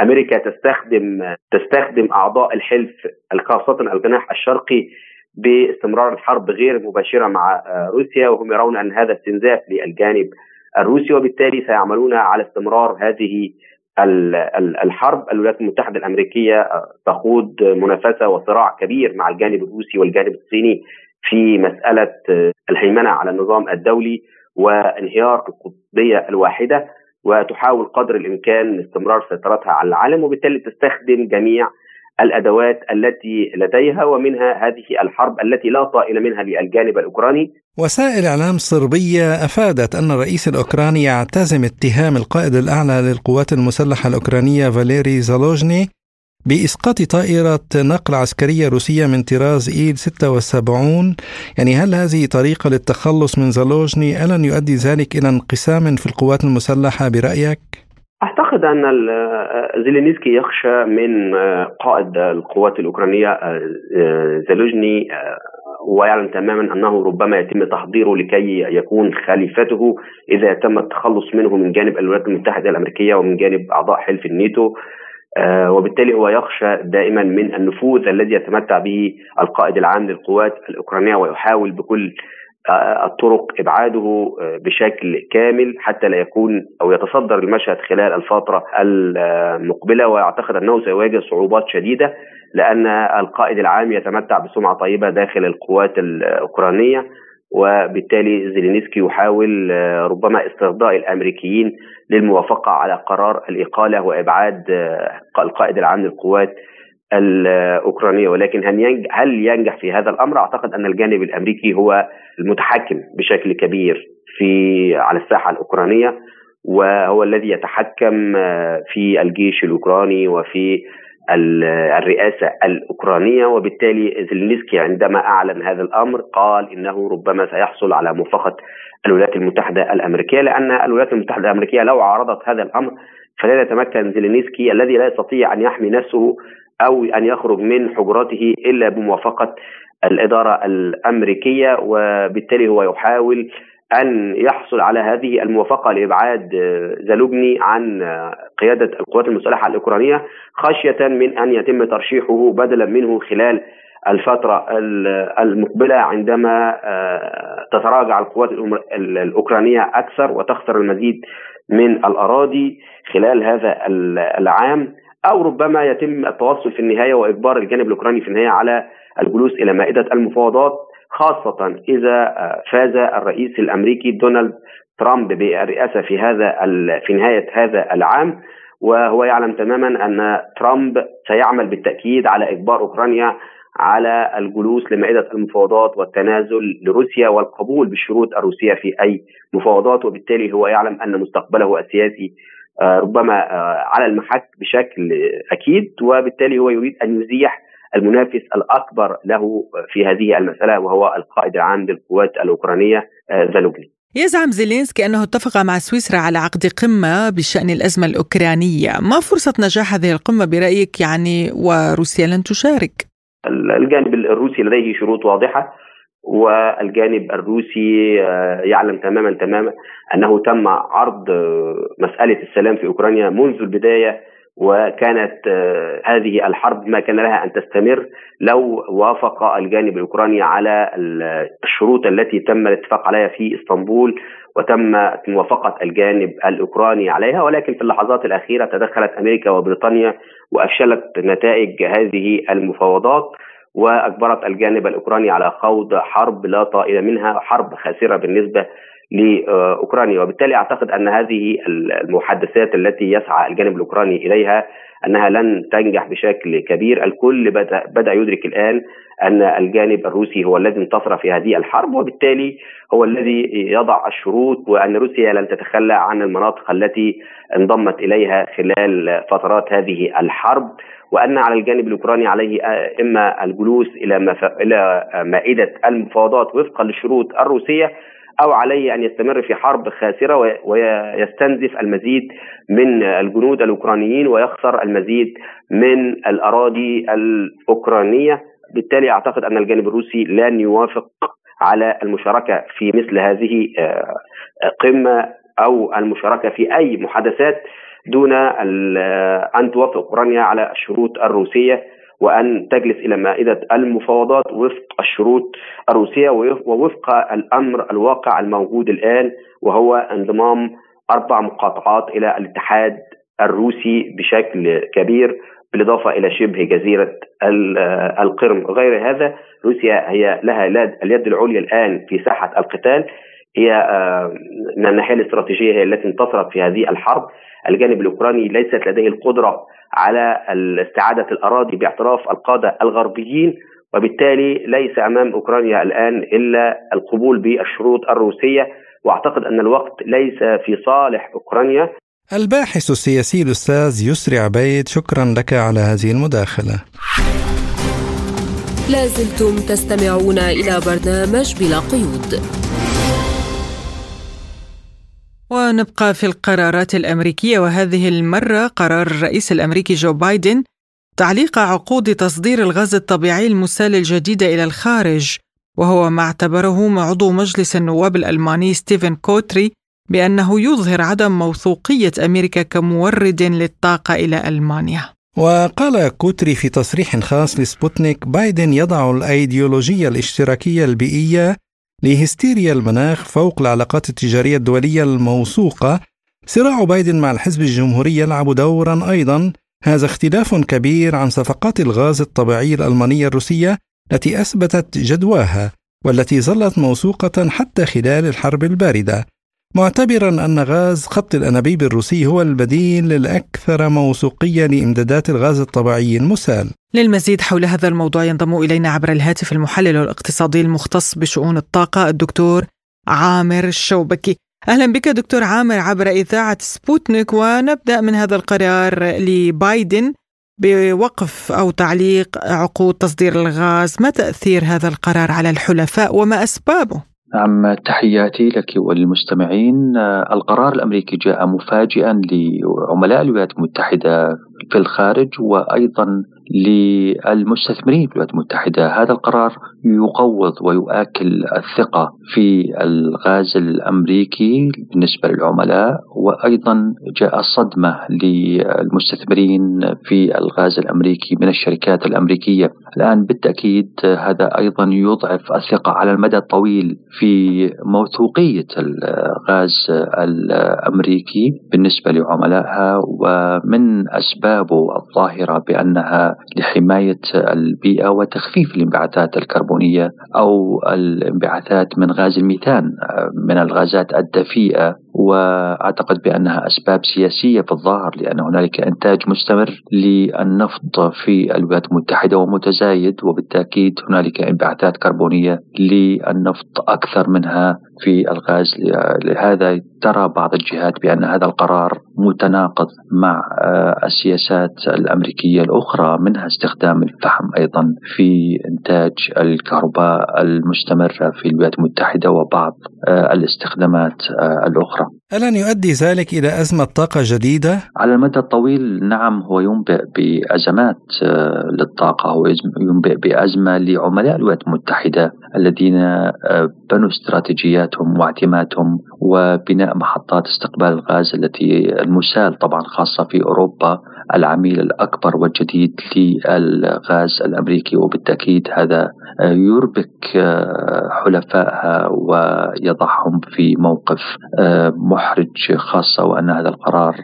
أمريكا تستخدم تستخدم أعضاء الحلف خاصه الجناح الشرقي باستمرار الحرب غير مباشرة مع روسيا وهم يرون أن هذا استنزاف للجانب الروسي وبالتالي سيعملون على استمرار هذه الحرب الولايات المتحدة الأمريكية تخوض منافسة وصراع كبير مع الجانب الروسي والجانب الصيني في مسألة الهيمنة على النظام الدولي وانهيار القطبية الواحدة وتحاول قدر الإمكان استمرار سيطرتها على العالم وبالتالي تستخدم جميع الأدوات التي لديها ومنها هذه الحرب التي لا طائل منها للجانب الأوكراني. وسائل إعلام صربية أفادت أن الرئيس الأوكراني يعتزم اتهام القائد الأعلى للقوات المسلحة الأوكرانية فاليري زالوجني بإسقاط طائرة نقل عسكرية روسية من طراز إيل 76 يعني هل هذه طريقة للتخلص من زالوجني ألن يؤدي ذلك إلى انقسام في القوات المسلحة برأيك؟ أعتقد أن زيلينسكي يخشى من قائد القوات الأوكرانية زالوجني ويعلم تماما أنه ربما يتم تحضيره لكي يكون خليفته إذا تم التخلص منه من جانب الولايات المتحدة الأمريكية ومن جانب أعضاء حلف الناتو. وبالتالي هو يخشى دائما من النفوذ الذي يتمتع به القائد العام للقوات الأوكرانية ويحاول بكل الطرق إبعاده بشكل كامل حتى لا يكون أو يتصدر المشهد خلال الفترة المقبلة. وأعتقد أنه سيواجه صعوبات شديدة لأن القائد العام يتمتع بسمعة طيبة داخل القوات الأوكرانية وبالتالي زيلينسكي يحاول ربما استرضاء الأمريكيين للموافقة على قرار الإقالة وإبعاد القائد العام للقوات الأوكرانية ولكن هل ينجح في هذا الأمر؟ أعتقد أن الجانب الأمريكي هو المتحكم بشكل كبير في على الساحة الأوكرانية وهو الذي يتحكم في الجيش الأوكراني وفي الرئاسة الأوكرانية وبالتالي زيلينسكي عندما أعلن هذا الأمر قال إنه ربما سيحصل على موافقه الولايات المتحدة الأمريكية لأن الولايات المتحدة الأمريكية لو عارضت هذا الأمر فلا يتمكن زيلينسكي الذي لا يستطيع أن يحمي نفسه أو أن يخرج من حجراته إلا بموافقة الإدارة الأمريكية وبالتالي هو يحاول أن يحصل على هذه الموافقة لإبعاد زالوجني عن قيادة القوات المسلحة الأوكرانية خشية من أن يتم ترشيحه بدلا منه خلال الفترة المقبلة عندما تتراجع القوات الأوكرانية أكثر وتخسر المزيد من الأراضي خلال هذا العام أو ربما يتم التوصل في النهاية وإجبار الجانب الأوكراني في النهاية على الجلوس إلى مائدة المفاوضات. خاصة إذا فاز الرئيس الأمريكي دونالد ترامب بالرئاسة في هذا في نهاية هذا العام. وهو يعلم تماما أن ترامب سيعمل بالتأكيد على إجبار أوكرانيا على الجلوس لمائده المفاوضات والتنازل لروسيا والقبول بالشروط الروسية في أي مفاوضات. وبالتالي هو يعلم أن مستقبله السياسي ربما على المحك بشكل أكيد. وبالتالي هو يريد أن يزيح المنافس الأكبر له في هذه المسألة وهو القائد العام للقوات الأوكرانية زالوجني. يزعم زيلينسكي أنه اتفق مع سويسرا على عقد قمة بشأن الأزمة الأوكرانية، ما فرصة نجاح هذه القمة برأيك يعني وروسيا لن تشارك؟ الجانب الروسي لديه شروط واضحة والجانب الروسي يعلم تماما تماما أنه تم عرض مسألة السلام في أوكرانيا منذ البداية وكانت هذه الحرب ما كان لها أن تستمر لو وافق الجانب الأوكراني على الشروط التي تم الاتفاق عليها في إسطنبول وتم موافقة الجانب الأوكراني عليها. ولكن في اللحظات الأخيرة تدخلت أمريكا وبريطانيا وأفشلت نتائج هذه المفاوضات وأجبرت الجانب الأوكراني على خوض حرب لا طائل منها حرب خاسرة بالنسبة لأوكرانيا. وبالتالي أعتقد أن هذه المحادثات التي يسعى الجانب الأوكراني إليها أنها لن تنجح بشكل كبير. الكل بدا بدأ يدرك الآن أن الجانب الروسي هو الذي انتصر في هذه الحرب وبالتالي هو الذي يضع الشروط وأن روسيا لن تتخلى عن المناطق التي انضمت إليها خلال فترات هذه الحرب. وأن على الجانب الأوكراني عليه إما الجلوس إلى إلى مائدة المفاوضات وفقا للشروط الروسية أو عليه أن يستمر في حرب خاسرة ويستنزف المزيد من الجنود الأوكرانيين ويخسر المزيد من الأراضي الأوكرانية. بالتالي أعتقد أن الجانب الروسي لن يوافق على المشاركة في مثل هذه آه، قمة أو المشاركة في أي محادثات دون أن توافق أوكرانيا على الشروط الروسية. وأن تجلس إلى مائدة المفاوضات وفق الشروط الروسية ووفق الأمر الواقع الموجود الآن وهو انضمام أربع مقاطعات إلى الاتحاد الروسي بشكل كبير بالإضافة إلى شبه جزيرة القرم. غير هذا روسيا هي لها اليد العليا الآن في ساحة القتال. هي آه، من الناحية الاستراتيجية هي التي انتصرت في هذه الحرب. الجانب الأوكراني ليست لديه القدرة على استعادة الأراضي باعتراف القادة الغربيين وبالتالي ليس أمام أوكرانيا الآن إلا القبول بالشروط الروسية. وأعتقد أن الوقت ليس في صالح أوكرانيا. الباحث السياسي الأستاذ يسري عبيد شكرا لك على هذه المداخلة. لازلتم تستمعون إلى برنامج بلا قيود. ونبقى في القرارات الأمريكية وهذه المرة قرار الرئيس الأمريكي جو بايدن تعليق عقود تصدير الغاز الطبيعي المسال الجديده إلى الخارج وهو ما اعتبره عضو مجلس النواب الألماني ستيفن كوتري بأنه يظهر عدم موثوقية أمريكا كمورد للطاقة إلى ألمانيا. وقال كوتري في تصريح خاص لسبوتنيك بايدن يضع الأيديولوجية الاشتراكية البيئية لهستيريا المناخ فوق العلاقات التجارية الدولية الموثوقة صراع بايدن مع الحزب الجمهوري يلعب دورا أيضا. هذا اختلاف كبير عن صفقات الغاز الطبيعي الألمانية الروسية التي أثبتت جدواها والتي ظلت موثوقة حتى خلال الحرب الباردة. معتبرا أن غاز خط الأنابيب الروسي هو البديل الأكثر موثوقية لإمدادات الغاز الطبيعي المسال. للمزيد حول هذا الموضوع ينضم إلينا عبر الهاتف المحلل الاقتصادي المختص بشؤون الطاقة الدكتور عامر الشوبكي أهلا بك دكتور عامر عبر إذاعة سبوتنيك ونبدأ من هذا القرار لبايدن بوقف أو تعليق عقود تصدير الغاز. ما تأثير هذا القرار على الحلفاء وما أسبابه؟ نعم تحياتي لك وللمستمعين. القرار الأمريكي جاء مفاجئا لعملاء الولايات المتحدة في الخارج وأيضا للمستثمرين في الولايات المتحدة. هذا القرار يقوض ويؤكل الثقة في الغاز الأمريكي بالنسبة للعملاء وأيضا جاء صدمة للمستثمرين في الغاز الأمريكي من الشركات الأمريكية. الآن بالتأكيد هذا أيضا يضعف الثقة على المدى الطويل في موثوقية الغاز الأمريكي بالنسبة لعملائها ومن أسبابه الظاهرة بأنها لحماية البيئة وتخفيف الانبعاثات الكربونية أو الانبعاثات من غاز الميثان من الغازات الدفيئة. وأعتقد بأنها أسباب سياسية في الظاهر لأن هنالك إنتاج مستمر للنفط في الولايات المتحدة ومتزايد وبالتأكيد هنالك انبعاثات كربونية للنفط أكثر منها في الغاز. لهذا ترى بعض الجهات بأن هذا القرار متناقض مع آه، السياسات الأمريكية الأخرى منها استخدام الفحم أيضا في إنتاج الكهرباء المستمرة في الولايات المتحدة وبعض آه، الاستخدامات آه، الاخرى. ألن يؤدي ذلك إلى أزمة طاقة جديدة؟ على المدى الطويل نعم هو ينبئ بأزمات للطاقة هو ينبئ بأزمة لعملاء الولايات المتحدة الذين بنوا استراتيجياتهم واعتمادهم وبناء محطات استقبال الغاز التي المسال طبعا خاصة في أوروبا العميل الأكبر والجديد للغاز الأمريكي وبالتأكيد هذا يربك حلفائها ويضعهم في موقف محرج خاصة وأن هذا القرار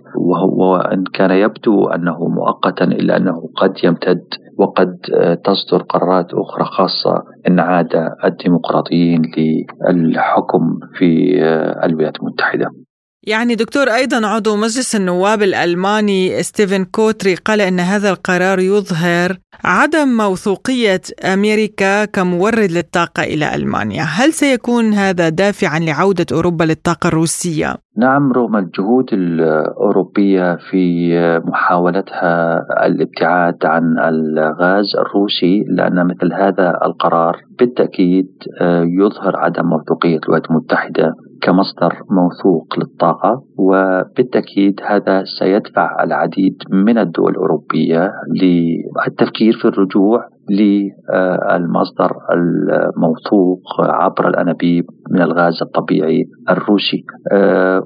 وإن كان يبدو أنه مؤقتا إلا أنه قد يمتد وقد تصدر قرارات أخرى خاصة إن عاد الديمقراطيين للحكم في الولايات المتحدة. يعني دكتور أيضا عضو مجلس النواب الألماني ستيفن كوتري قال أن هذا القرار يظهر عدم موثوقية أمريكا كمورد للطاقة إلى ألمانيا هل سيكون هذا دافعا لعودة أوروبا للطاقة الروسية؟ نعم رغم الجهود الأوروبية في محاولتها الابتعاد عن الغاز الروسي لأن مثل هذا القرار بالتأكيد يظهر عدم موثوقية الولايات المتحدة كمصدر موثوق للطاقة وبالتأكيد هذا سيدفع العديد من الدول الأوروبية للتفكير في الرجوع للمصدر الموثوق عبر الأنابيب من الغاز الطبيعي الروسي.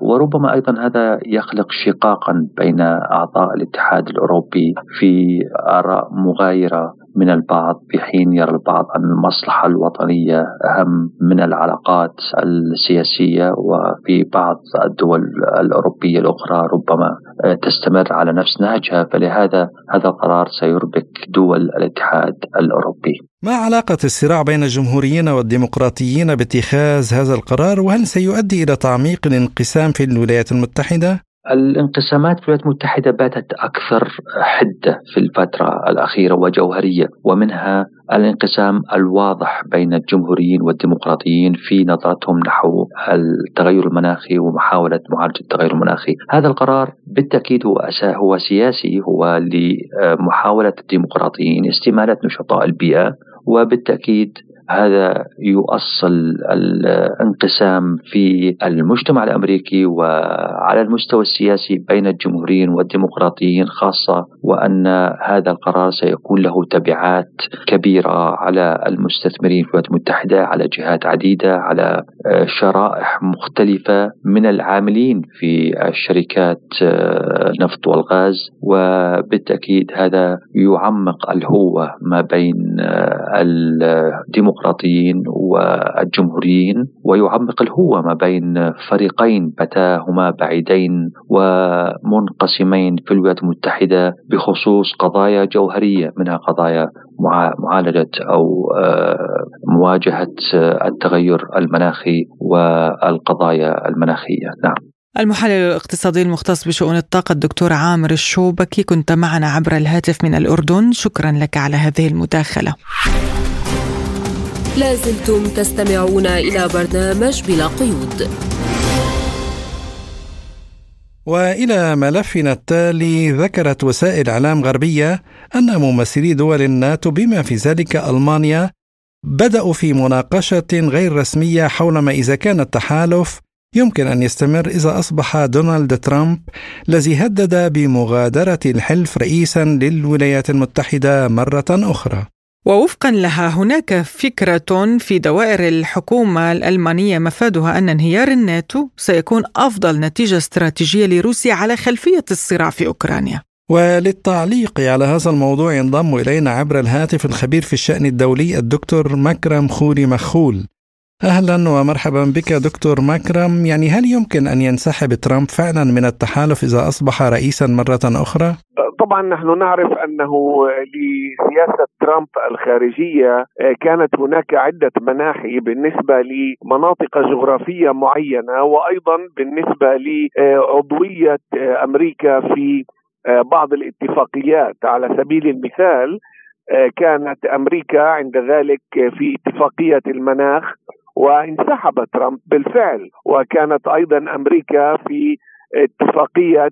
وربما أيضا هذا يخلق شقاقا بين أعضاء الاتحاد الأوروبي في آراء مغايرة من البعض في حين يرى البعض أن المصلحة الوطنية أهم من العلاقات السياسية وفي بعض الدول الأوروبية الأخرى ربما تستمر على نفس نهجها. فلهذا هذا القرار سيربك دول الاتحاد الأوروبي. ما علاقة الصراع بين الجمهوريين والديمقراطيين باتخاذ هذا القرار؟ وهل سيؤدي إلى تعميق الانقسام في الولايات المتحدة؟ الانقسامات في الولايات المتحدة باتت أكثر حدة في الفترة الأخيرة وجوهرية ومنها الانقسام الواضح بين الجمهوريين والديمقراطيين في نظرتهم نحو التغير المناخي ومحاولة معالجة التغير المناخي. هذا القرار بالتأكيد هو هو سياسي هو لمحاولة الديمقراطيين استمالة نشطاء البيئة وبالتأكيد هذا يؤصل الانقسام في المجتمع الأمريكي وعلى المستوى السياسي بين الجمهوريين والديمقراطيين خاصة وأن هذا القرار سيكون له تبعات كبيرة على المستثمرين في الولايات المتحدة على جهات عديدة على شرائح مختلفة من العاملين في الشركات النفط والغاز. وبالتأكيد هذا يعمق الهوة ما بين الديمقراطيين الديمقراطيين والجمهوريين ويعمق الهوة ما بين فريقين بتاهما بعيدين ومنقسمين في الولايات المتحدة بخصوص قضايا جوهرية منها قضايا معالجة أو مواجهة التغير المناخي والقضايا المناخية. نعم. المحلل الاقتصادي المختص بشؤون الطاقة الدكتور عامر الشوبكي كنت معنا عبر الهاتف من الأردن. شكرا لك على هذه المداخلة. لازلتم تستمعون إلى برنامج بلا قيود. وإلى ملفنا التالي ذكرت وسائل إعلام غربية أن ممثلي دول الناتو بما في ذلك ألمانيا بدأوا في مناقشة غير رسمية حول ما إذا كان التحالف يمكن أن يستمر إذا أصبح دونالد ترامب الذي هدد بمغادرة الحلف رئيسا للولايات المتحدة مرة أخرى. ووفقا لها هناك فكرة في دوائر الحكومة الألمانية مفادها أن انهيار الناتو سيكون أفضل نتيجة استراتيجية لروسيا على خلفية الصراع في أوكرانيا. وللتعليق على هذا الموضوع ينضم إلينا عبر الهاتف الخبير في الشأن الدولي الدكتور مكرم خوري مخول. أهلا ومرحبا بك دكتور مكرم. يعني هل يمكن أن ينسحب ترامب فعلا من التحالف إذا أصبح رئيسا مرة أخرى؟ طبعا نحن نعرف أنه لسياسة ترامب الخارجية كانت هناك عدة مناحي بالنسبة لمناطق جغرافية معينة وأيضا بالنسبة لعضوية أمريكا في بعض الاتفاقيات. على سبيل المثال كانت أمريكا عند ذلك في اتفاقية المناخ وانسحب ترامب بالفعل. وكانت أيضا أمريكا في اتفاقية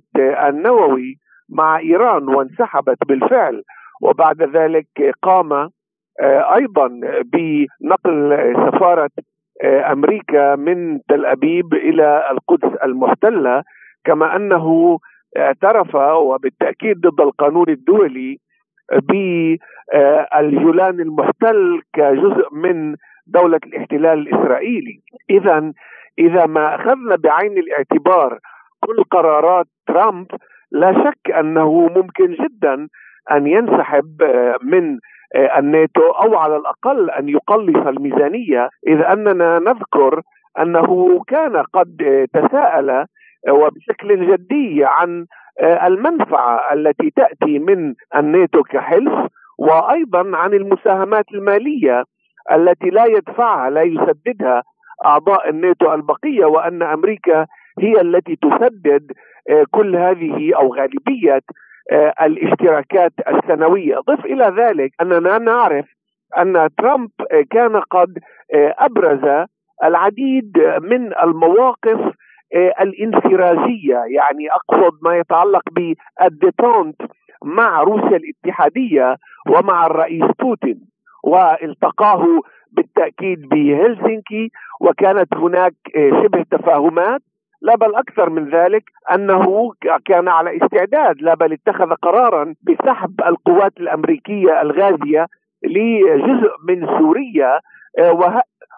النووي مع إيران وانسحبت بالفعل. وبعد ذلك قام أيضا بنقل سفارة أمريكا من تل أبيب إلى القدس المحتلة. كما أنه اعترف وبالتأكيد ضد القانون الدولي باليولان المحتل كجزء من دولة الاحتلال الإسرائيلي. إذا إذا ما أخذنا بعين الاعتبار كل قرارات ترامب لا شك أنه ممكن جدا أن ينسحب من الناتو أو على الأقل أن يقلص الميزانية إذ أننا نذكر أنه كان قد تساءل وبشكل جدي عن المنفعة التي تأتي من الناتو كحلف وأيضا عن المساهمات المالية التي لا يدفعها لا يسددها أعضاء الناتو البقية وأن أمريكا هي التي تسدد كل هذه أو غالبية الاشتراكات السنوية، ضف إلى ذلك أننا نعرف أن ترامب كان قد أبرز العديد من المواقف الانفراجيه يعني أقصد ما يتعلق بالديتونت مع روسيا الاتحادية ومع الرئيس بوتين والتقاه بالتأكيد بهلسنكي وكانت هناك شبه تفاهمات لا بل أكثر من ذلك أنه كان على استعداد لا بل اتخذ قرارا بسحب القوات الأمريكية الغازية لجزء من سوريا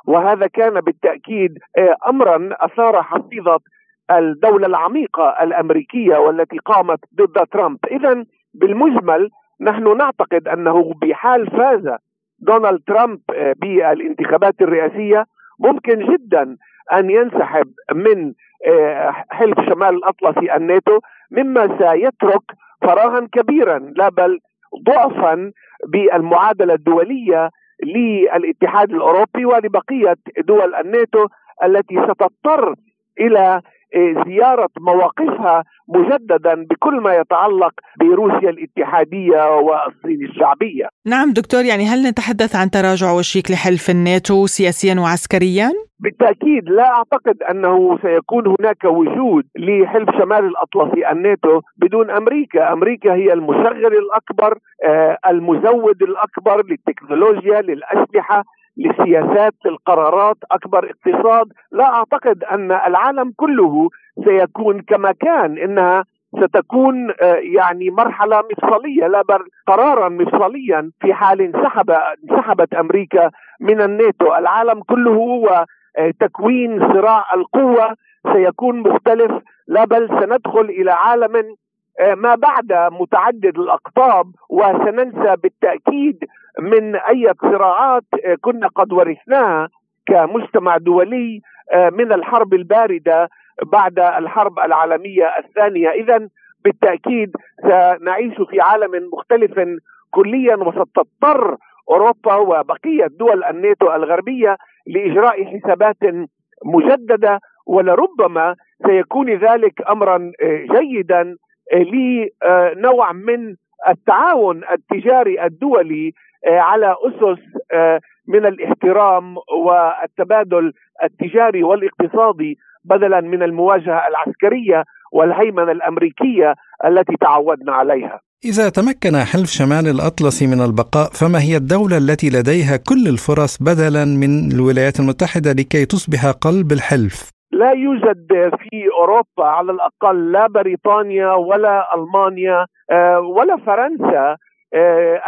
وهذا كان بالتأكيد امرا أثار حفيظة الدولة العميقة الأمريكية والتي قامت ضد ترامب، اذا بالمجمل نحن نعتقد أنه بحال فاز دونالد ترامب بالانتخابات الرئاسية ممكن جدا أن ينسحب من حلف شمال الأطلسي الناتو مما سيترك فراغا كبيرا لا بل ضعفا بالمعادلة الدولية للاتحاد الأوروبي ولبقية دول الناتو التي ستضطر إلى زيارة مواقفها مجددا بكل ما يتعلق بروسيا الاتحادية والصين الشعبية. نعم دكتور يعني هل نتحدث عن تراجع وشيك لحلف الناتو سياسيا وعسكريا؟ بالتأكيد لا أعتقد أنه سيكون هناك وجود لحلف شمال الأطلسي الناتو بدون أمريكا، أمريكا هي المشغل الأكبر، آه المزود الأكبر للتكنولوجيا، للأسلحة، للسياسات للقرارات أكبر اقتصاد. لا أعتقد أن العالم كله سيكون كما كان إنها ستكون يعني مرحلة مفصلية لا بل قرارا مفصليا في حال انسحب انسحبت أمريكا من الناتو. العالم كله هو تكوين صراع القوة سيكون مختلف. لا بل سندخل إلى عالم ما بعد متعدد الأقطاب وسننسى بالتأكيد من أي صراعات كنا قد ورثناها كمجتمع دولي من الحرب الباردة بعد الحرب العالمية الثانية، إذا بالتأكيد سنعيش في عالم مختلف كليا وستضطر أوروبا وبقية دول الناتو الغربية لإجراء حسابات مجددة ولربما سيكون ذلك امرا جيدا لنوع من التعاون التجاري الدولي على أسس من الاحترام والتبادل التجاري والاقتصادي بدلا من المواجهة العسكرية والهيمنة الأمريكية التي تعودنا عليها. إذا تمكن حلف شمال الأطلسي من البقاء فما هي الدولة التي لديها كل الفرص بدلا من الولايات المتحدة لكي تصبح قلب الحلف؟ لا يوجد في أوروبا على الأقل لا بريطانيا ولا ألمانيا ولا فرنسا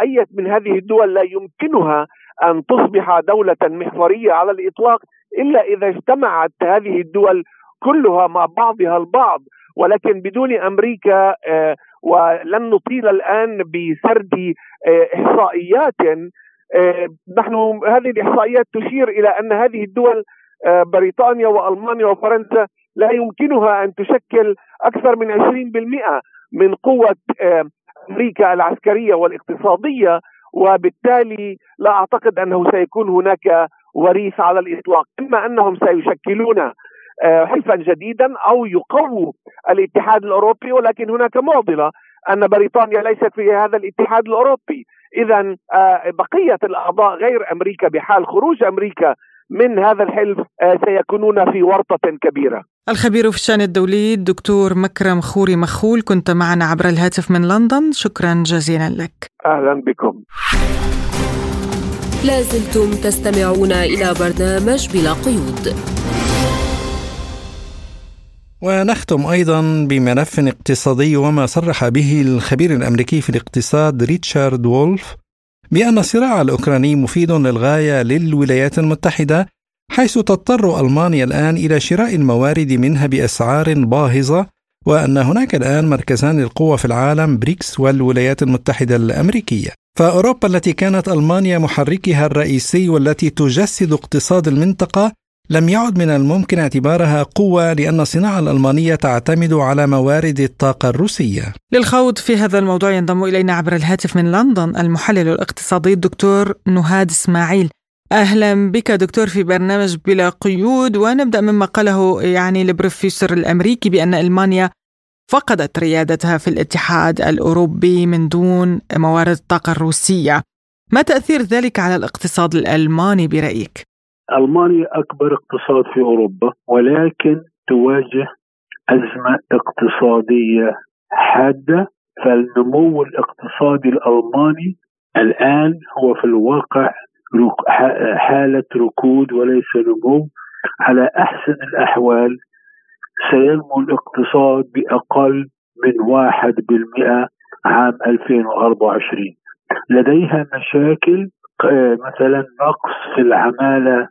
أي من هذه الدول لا يمكنها أن تصبح دولة محورية على الإطلاق إلا إذا اجتمعت هذه الدول كلها مع بعضها البعض. ولكن بدون أمريكا ولن نطيل الآن بسرد إحصائيات. نحن هذه الإحصائيات تشير إلى أن هذه الدول بريطانيا وألمانيا وفرنسا لا يمكنها أن تشكل أكثر من 20% من قوة أمريكا العسكرية والاقتصادية وبالتالي لا أعتقد أنه سيكون هناك وريث على الإطلاق، إما أنهم سيشكلون حلفا جديدا أو يقووا الاتحاد الأوروبي ولكن هناك معضلة أن بريطانيا ليست في هذا الاتحاد الأوروبي، اذا بقية الأعضاء غير أمريكا بحال خروج أمريكا من هذا الحلف سيكونون في ورطة كبيرة. الخبير في الشأن الدولي الدكتور مكرم خوري مخول كنت معنا عبر الهاتف من لندن. شكرا جزيلا لك. أهلا بكم. لازلتم تستمعون إلى برنامج بلا قيود. ونختم أيضا بملف اقتصادي وما صرح به الخبير الأمريكي في الاقتصاد ريتشارد وولف بأن الصراع الأوكراني مفيد للغاية للولايات المتحدة حيث تضطر ألمانيا الآن إلى شراء الموارد منها بأسعار باهظة وأن هناك الآن مركزان للقوة في العالم بريكس والولايات المتحدة الأمريكية فأوروبا التي كانت ألمانيا محركها الرئيسي والتي تجسد اقتصاد المنطقة لم يعد من الممكن اعتبارها قوة لأن الصناعة الألمانية تعتمد على موارد الطاقة الروسية. للخوض في هذا الموضوع ينضم إلينا عبر الهاتف من لندن المحلل الاقتصادي الدكتور نهاد إسماعيل. أهلا بك دكتور في برنامج بلا قيود ونبدأ مما قاله يعني البروفيسور الأمريكي بأن ألمانيا فقدت ريادتها في الاتحاد الأوروبي من دون موارد الطاقة الروسية ما تأثير ذلك على الاقتصاد الألماني برأيك؟ ألمانيا أكبر اقتصاد في أوروبا ولكن تواجه أزمة اقتصادية حادة فالنمو الاقتصادي الألماني الآن هو في الواقع حالة ركود وليس نمو على أحسن الأحوال سينمو الاقتصاد بأقل من واحد بالمئة عام 2024 لديها مشاكل مثلا نقص في العمالة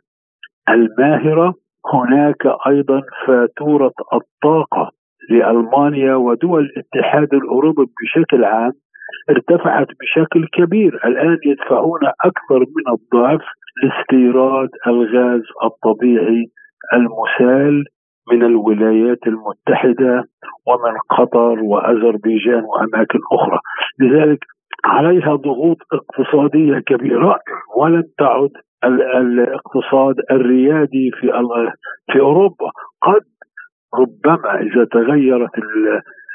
الماهرة. هناك أيضا فاتورة الطاقة لألمانيا ودول الاتحاد الأوروبي بشكل عام. ارتفعت بشكل كبير. الآن يدفعون أكثر من الضعف لاستيراد الغاز الطبيعي المسال من الولايات المتحدة ومن قطر وأذربيجان وأماكن أخرى. لذلك عليها ضغوط اقتصادية كبيرة ولن تعد الاقتصاد الريادي في في أوروبا. قد ربما إذا تغيرت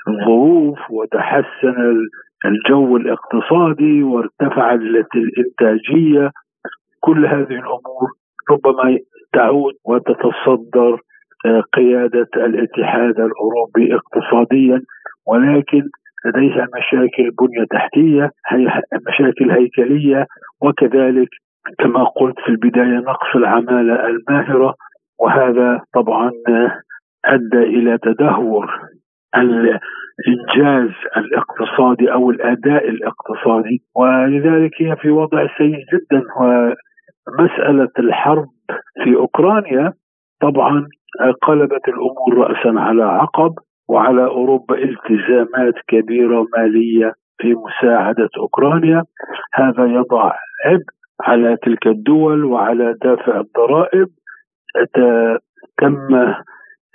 الظروف وتحسن الجو الاقتصادي وارتفعت الانتاجية كل هذه الأمور ربما تعود وتتصدر آه، قيادة الاتحاد الأوروبي اقتصاديا ولكن لديها مشاكل بنية تحتية مشاكل هيكلية وكذلك كما قلت في البداية نقص العمالة الماهرة وهذا طبعا آه، أدى إلى تدهور. الانجاز الاقتصادي أو الأداء الاقتصادي ولذلك هي في وضع سيء جدا. ومسألة الحرب في أوكرانيا طبعا قلبت الأمور راسا على عقب وعلى أوروبا التزامات كبيرة مالية في مساعدة أوكرانيا. هذا يضع عبء على تلك الدول وعلى دافع الضرائب. تم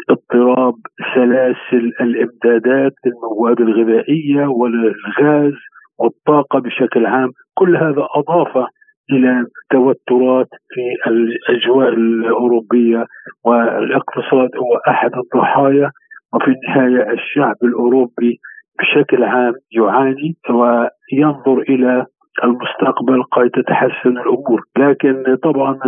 اضطراب سلاسل الإمدادات للمواد الغذائية والغاز والطاقة بشكل عام. كل هذا أضاف إلى توترات في الأجواء الأوروبية والاقتصاد هو أحد الضحايا. وفي النهاية الشعب الأوروبي بشكل عام يعاني وينظر إلى المستقبل قد تتحسن الأمور، لكن طبعا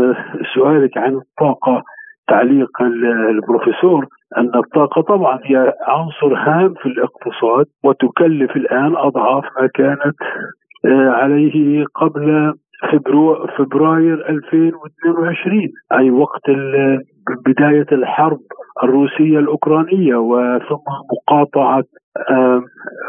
سؤالك عن الطاقة تعليق البروفيسور أن الطاقة طبعا هي عنصر هام في الاقتصاد وتكلف الآن أضعاف ما كانت آه، عليه قبل فبراير 2022 أي وقت بداية الحرب الروسية الأوكرانية وثم مقاطعة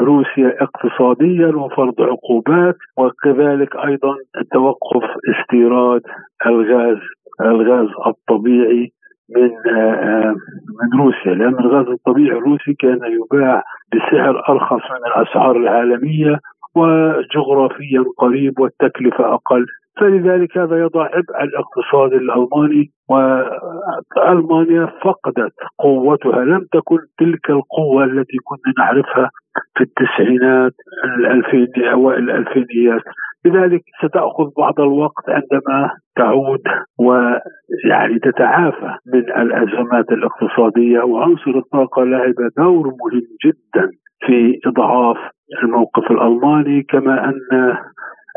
روسيا اقتصاديا وفرض عقوبات وكذلك أيضا توقف استيراد الغاز الغاز الطبيعي من آه، آه، من روسيا لأن الغاز الطبيعي الروسي كان يباع بسعر أرخص من الأسعار العالمية وجغرافيا قريب والتكلفة أقل. فلذلك هذا يضع عبء على الاقتصاد الألماني وألمانيا فقدت قوتها. لم تكن تلك القوة التي كنا نعرفها في التسعينات الألفين أوائل الألفينيات. لذلك ستأخذ بعض الوقت عندما تعود ويعني تتعافى من الأزمات الاقتصادية وعنصر الطاقة لعب دور مهم جدا في إضعاف الموقف الألماني كما أن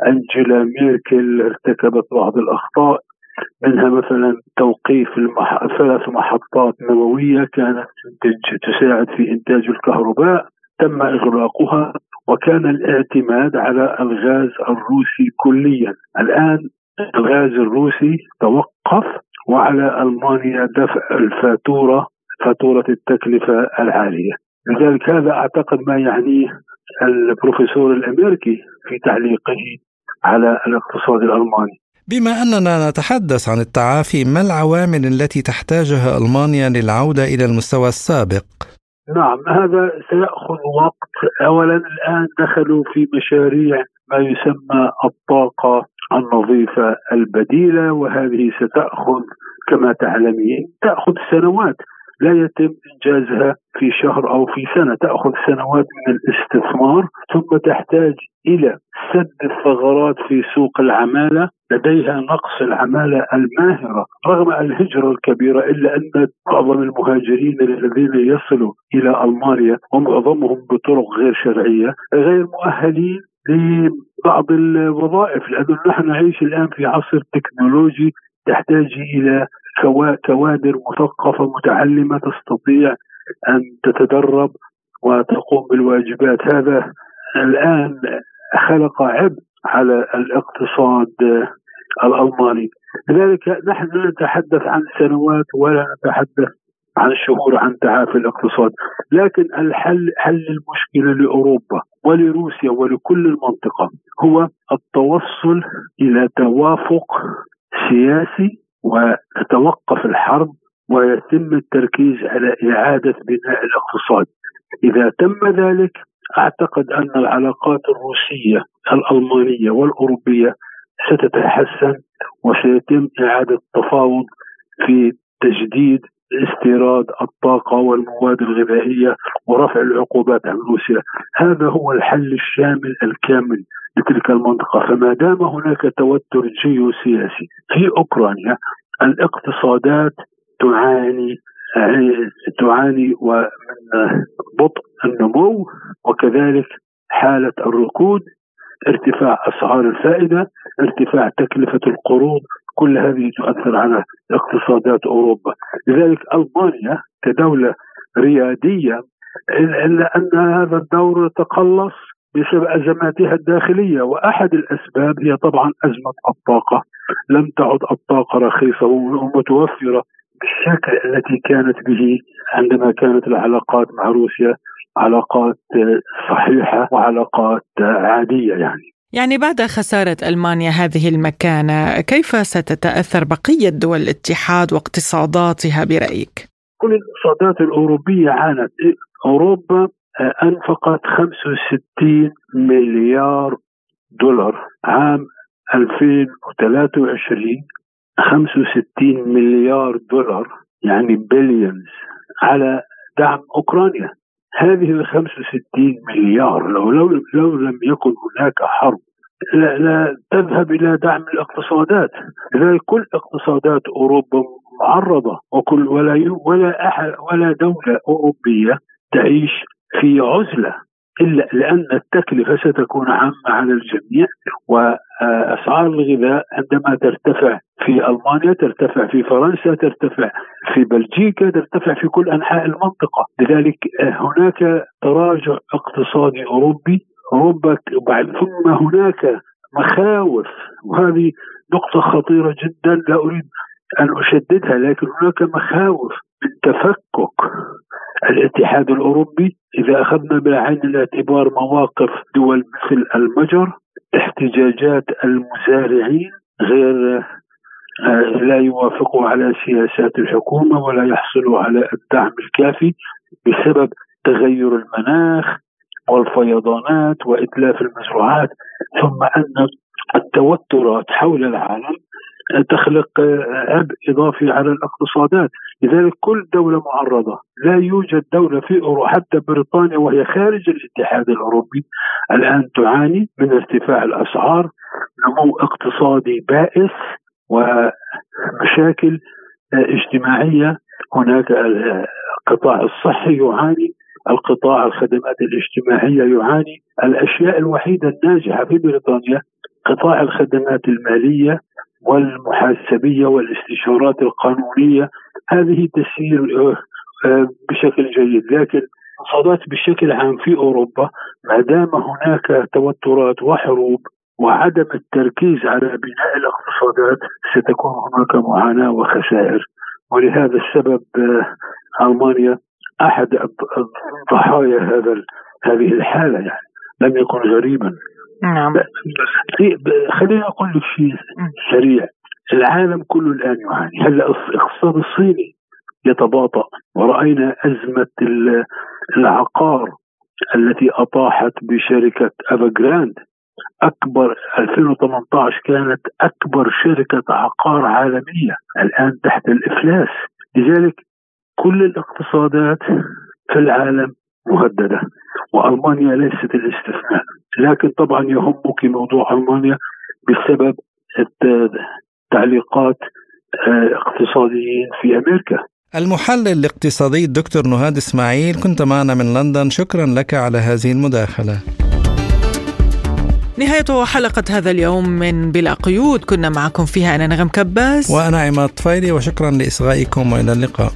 أنجيلا ميركل ارتكبت بعض الأخطاء منها مثلا توقيف المح... ثلاث محطات نووية كانت تساعد في إنتاج الكهرباء. تم إغلاقها وكان الاعتماد على الغاز الروسي كليا. الآن الغاز الروسي توقف وعلى ألمانيا دفع الفاتورة فاتورة التكلفة العالية. لذلك هذا أعتقد ما يعنيه البروفيسور الأمريكي في تعليقه على الاقتصاد الألماني. بما أننا نتحدث عن التعافي ما العوامل التي تحتاجها ألمانيا للعودة إلى المستوى السابق؟ نعم هذا سيأخذ وقت. أولا الآن دخلوا في مشاريع ما يسمى الطاقة النظيفة البديلة وهذه ستأخذ كما تعلمين تأخذ سنوات. لا يتم إنجازها في شهر أو في سنة. تأخذ سنوات من الاستثمار ثم تحتاج إلى سد الثغرات في سوق العمالة. لديها نقص العمالة الماهرة رغم الهجرة الكبيرة إلا أن معظم المهاجرين الذين يصلوا إلى ألمانيا ومعظمهم بطرق غير شرعية غير مؤهلين لبعض الوظائف لأنه نحن نعيش الآن في عصر تكنولوجي تحتاج إلى كوادر مثقفة متعلمة تستطيع أن تتدرب وتقوم بالواجبات. هذا الآن خلق عبء على الاقتصاد الألماني. لذلك نحن لا نتحدث عن سنوات ولا نتحدث عن شهور عن تعافي الاقتصاد لكن الحل حل المشكلة لأوروبا ولروسيا ولكل المنطقة هو التوصل إلى توافق سياسي وتتوقف الحرب ويتم التركيز على إعادة بناء الاقتصاد. إذا تم ذلك أعتقد أن العلاقات الروسية الألمانية والأوروبية ستتحسن وسيتم إعادة التفاوض في تجديد استيراد الطاقة والمواد الغذائية ورفع العقوبات عن روسيا. هذا هو الحل الشامل الكامل لتلك المنطقة. فما دام هناك توتر جيوسياسي في أوكرانيا الاقتصادات تعاني تعاني من بطء النمو وكذلك حالة الركود ارتفاع أسعار الفائدة ارتفاع تكلفة القروض كل هذه تؤثر على اقتصادات أوروبا. لذلك ألمانيا كدولة ريادية إلا أن هذا الدور تقلص. بسبب أزماتها الداخلية وأحد الأسباب هي طبعا أزمة الطاقة. لم تعد الطاقة رخيصة ومتوفرة بالشكل التي كانت به عندما كانت العلاقات مع روسيا علاقات صحيحة وعلاقات عادية يعني. يعني بعد خسارة ألمانيا هذه المكانة كيف ستتأثر بقية دول الاتحاد واقتصاداتها برأيك؟ كل الاقتصادات الأوروبية عانت. أوروبا أنفقت 65 مليار دولار. عام 2023 65 مليار دولار يعني بليونز على دعم أوكرانيا. هذه ال 65 مليار لو لو لو لم يكن هناك حرب لا, لا تذهب إلى دعم الاقتصادات. لذلك كل اقتصادات أوروبا معرضة وكل ولا ولا أحد ولا دولة أوروبية تعيش في عزلة إلا لأن التكلفة ستكون عامة على الجميع وأسعار الغذاء عندما ترتفع في ألمانيا ترتفع في فرنسا ترتفع في بلجيكا ترتفع في كل أنحاء المنطقة. لذلك هناك تراجع اقتصادي أوروبي. أوروبا ثم هناك مخاوف. وهذه نقطة خطيرة جدا لا أريد أن أشددها لكن هناك مخاوف من تفكك الاتحاد الأوروبي إذا أخذنا بعين الاعتبار مواقف دول مثل المجر احتجاجات المزارعين غير آه، لا يوافقوا على سياسات الحكومة ولا يحصلوا على الدعم الكافي بسبب تغير المناخ والفيضانات وإتلاف المزروعات ثم أن التوترات حول العالم تخلق عبء إضافي على الاقتصادات، لذلك كل دولة معرضة، لا يوجد دولة في اوروبا حتى بريطانيا وهي خارج الاتحاد الأوروبي الآن تعاني من ارتفاع الأسعار، نمو اقتصادي بائس ومشاكل اجتماعية، هناك القطاع الصحي يعاني، القطاع الخدمات الاجتماعية يعاني، الأشياء الوحيدة الناجحة في بريطانيا قطاع الخدمات المالية. والمحاسبية والاستشارات القانونية هذه تسير آه، بشكل جيد. لكن الاقتصادات بشكل عام في أوروبا ما دام هناك توترات وحروب وعدم التركيز على بناء الاقتصادات ستكون هناك معاناة وخسائر. ولهذا السبب آه، ألمانيا أحد ضحايا هذا هذه الحالة يعني. لم يكن غريبا. نعم. خليني أقول لك شيء سريع. العالم كله الآن يعاني. هلأ الاقتصاد الصيني يتباطأ. ورأينا أزمة العقار التي أطاحت بشركة افجراند أكبر 2018 كانت أكبر شركة عقار عالمية. الآن تحت الإفلاس. لذلك كل الاقتصادات في العالم مهددة. وألمانيا ليست الاستثناء لكن طبعا يهمك موضوع ألمانيا بسبب تعليقات آه، اقتصاديين في أمريكا. المحلل الاقتصادي الدكتور نهاد إسماعيل كنت معنا من لندن. شكرا لك على هذه المداخلة. نهاية حلقة هذا اليوم من بلا قيود. كنا معكم فيها أنا نغم كباس. وأنا عماد طفيلي وشكرا لإصغائكم وإلى اللقاء.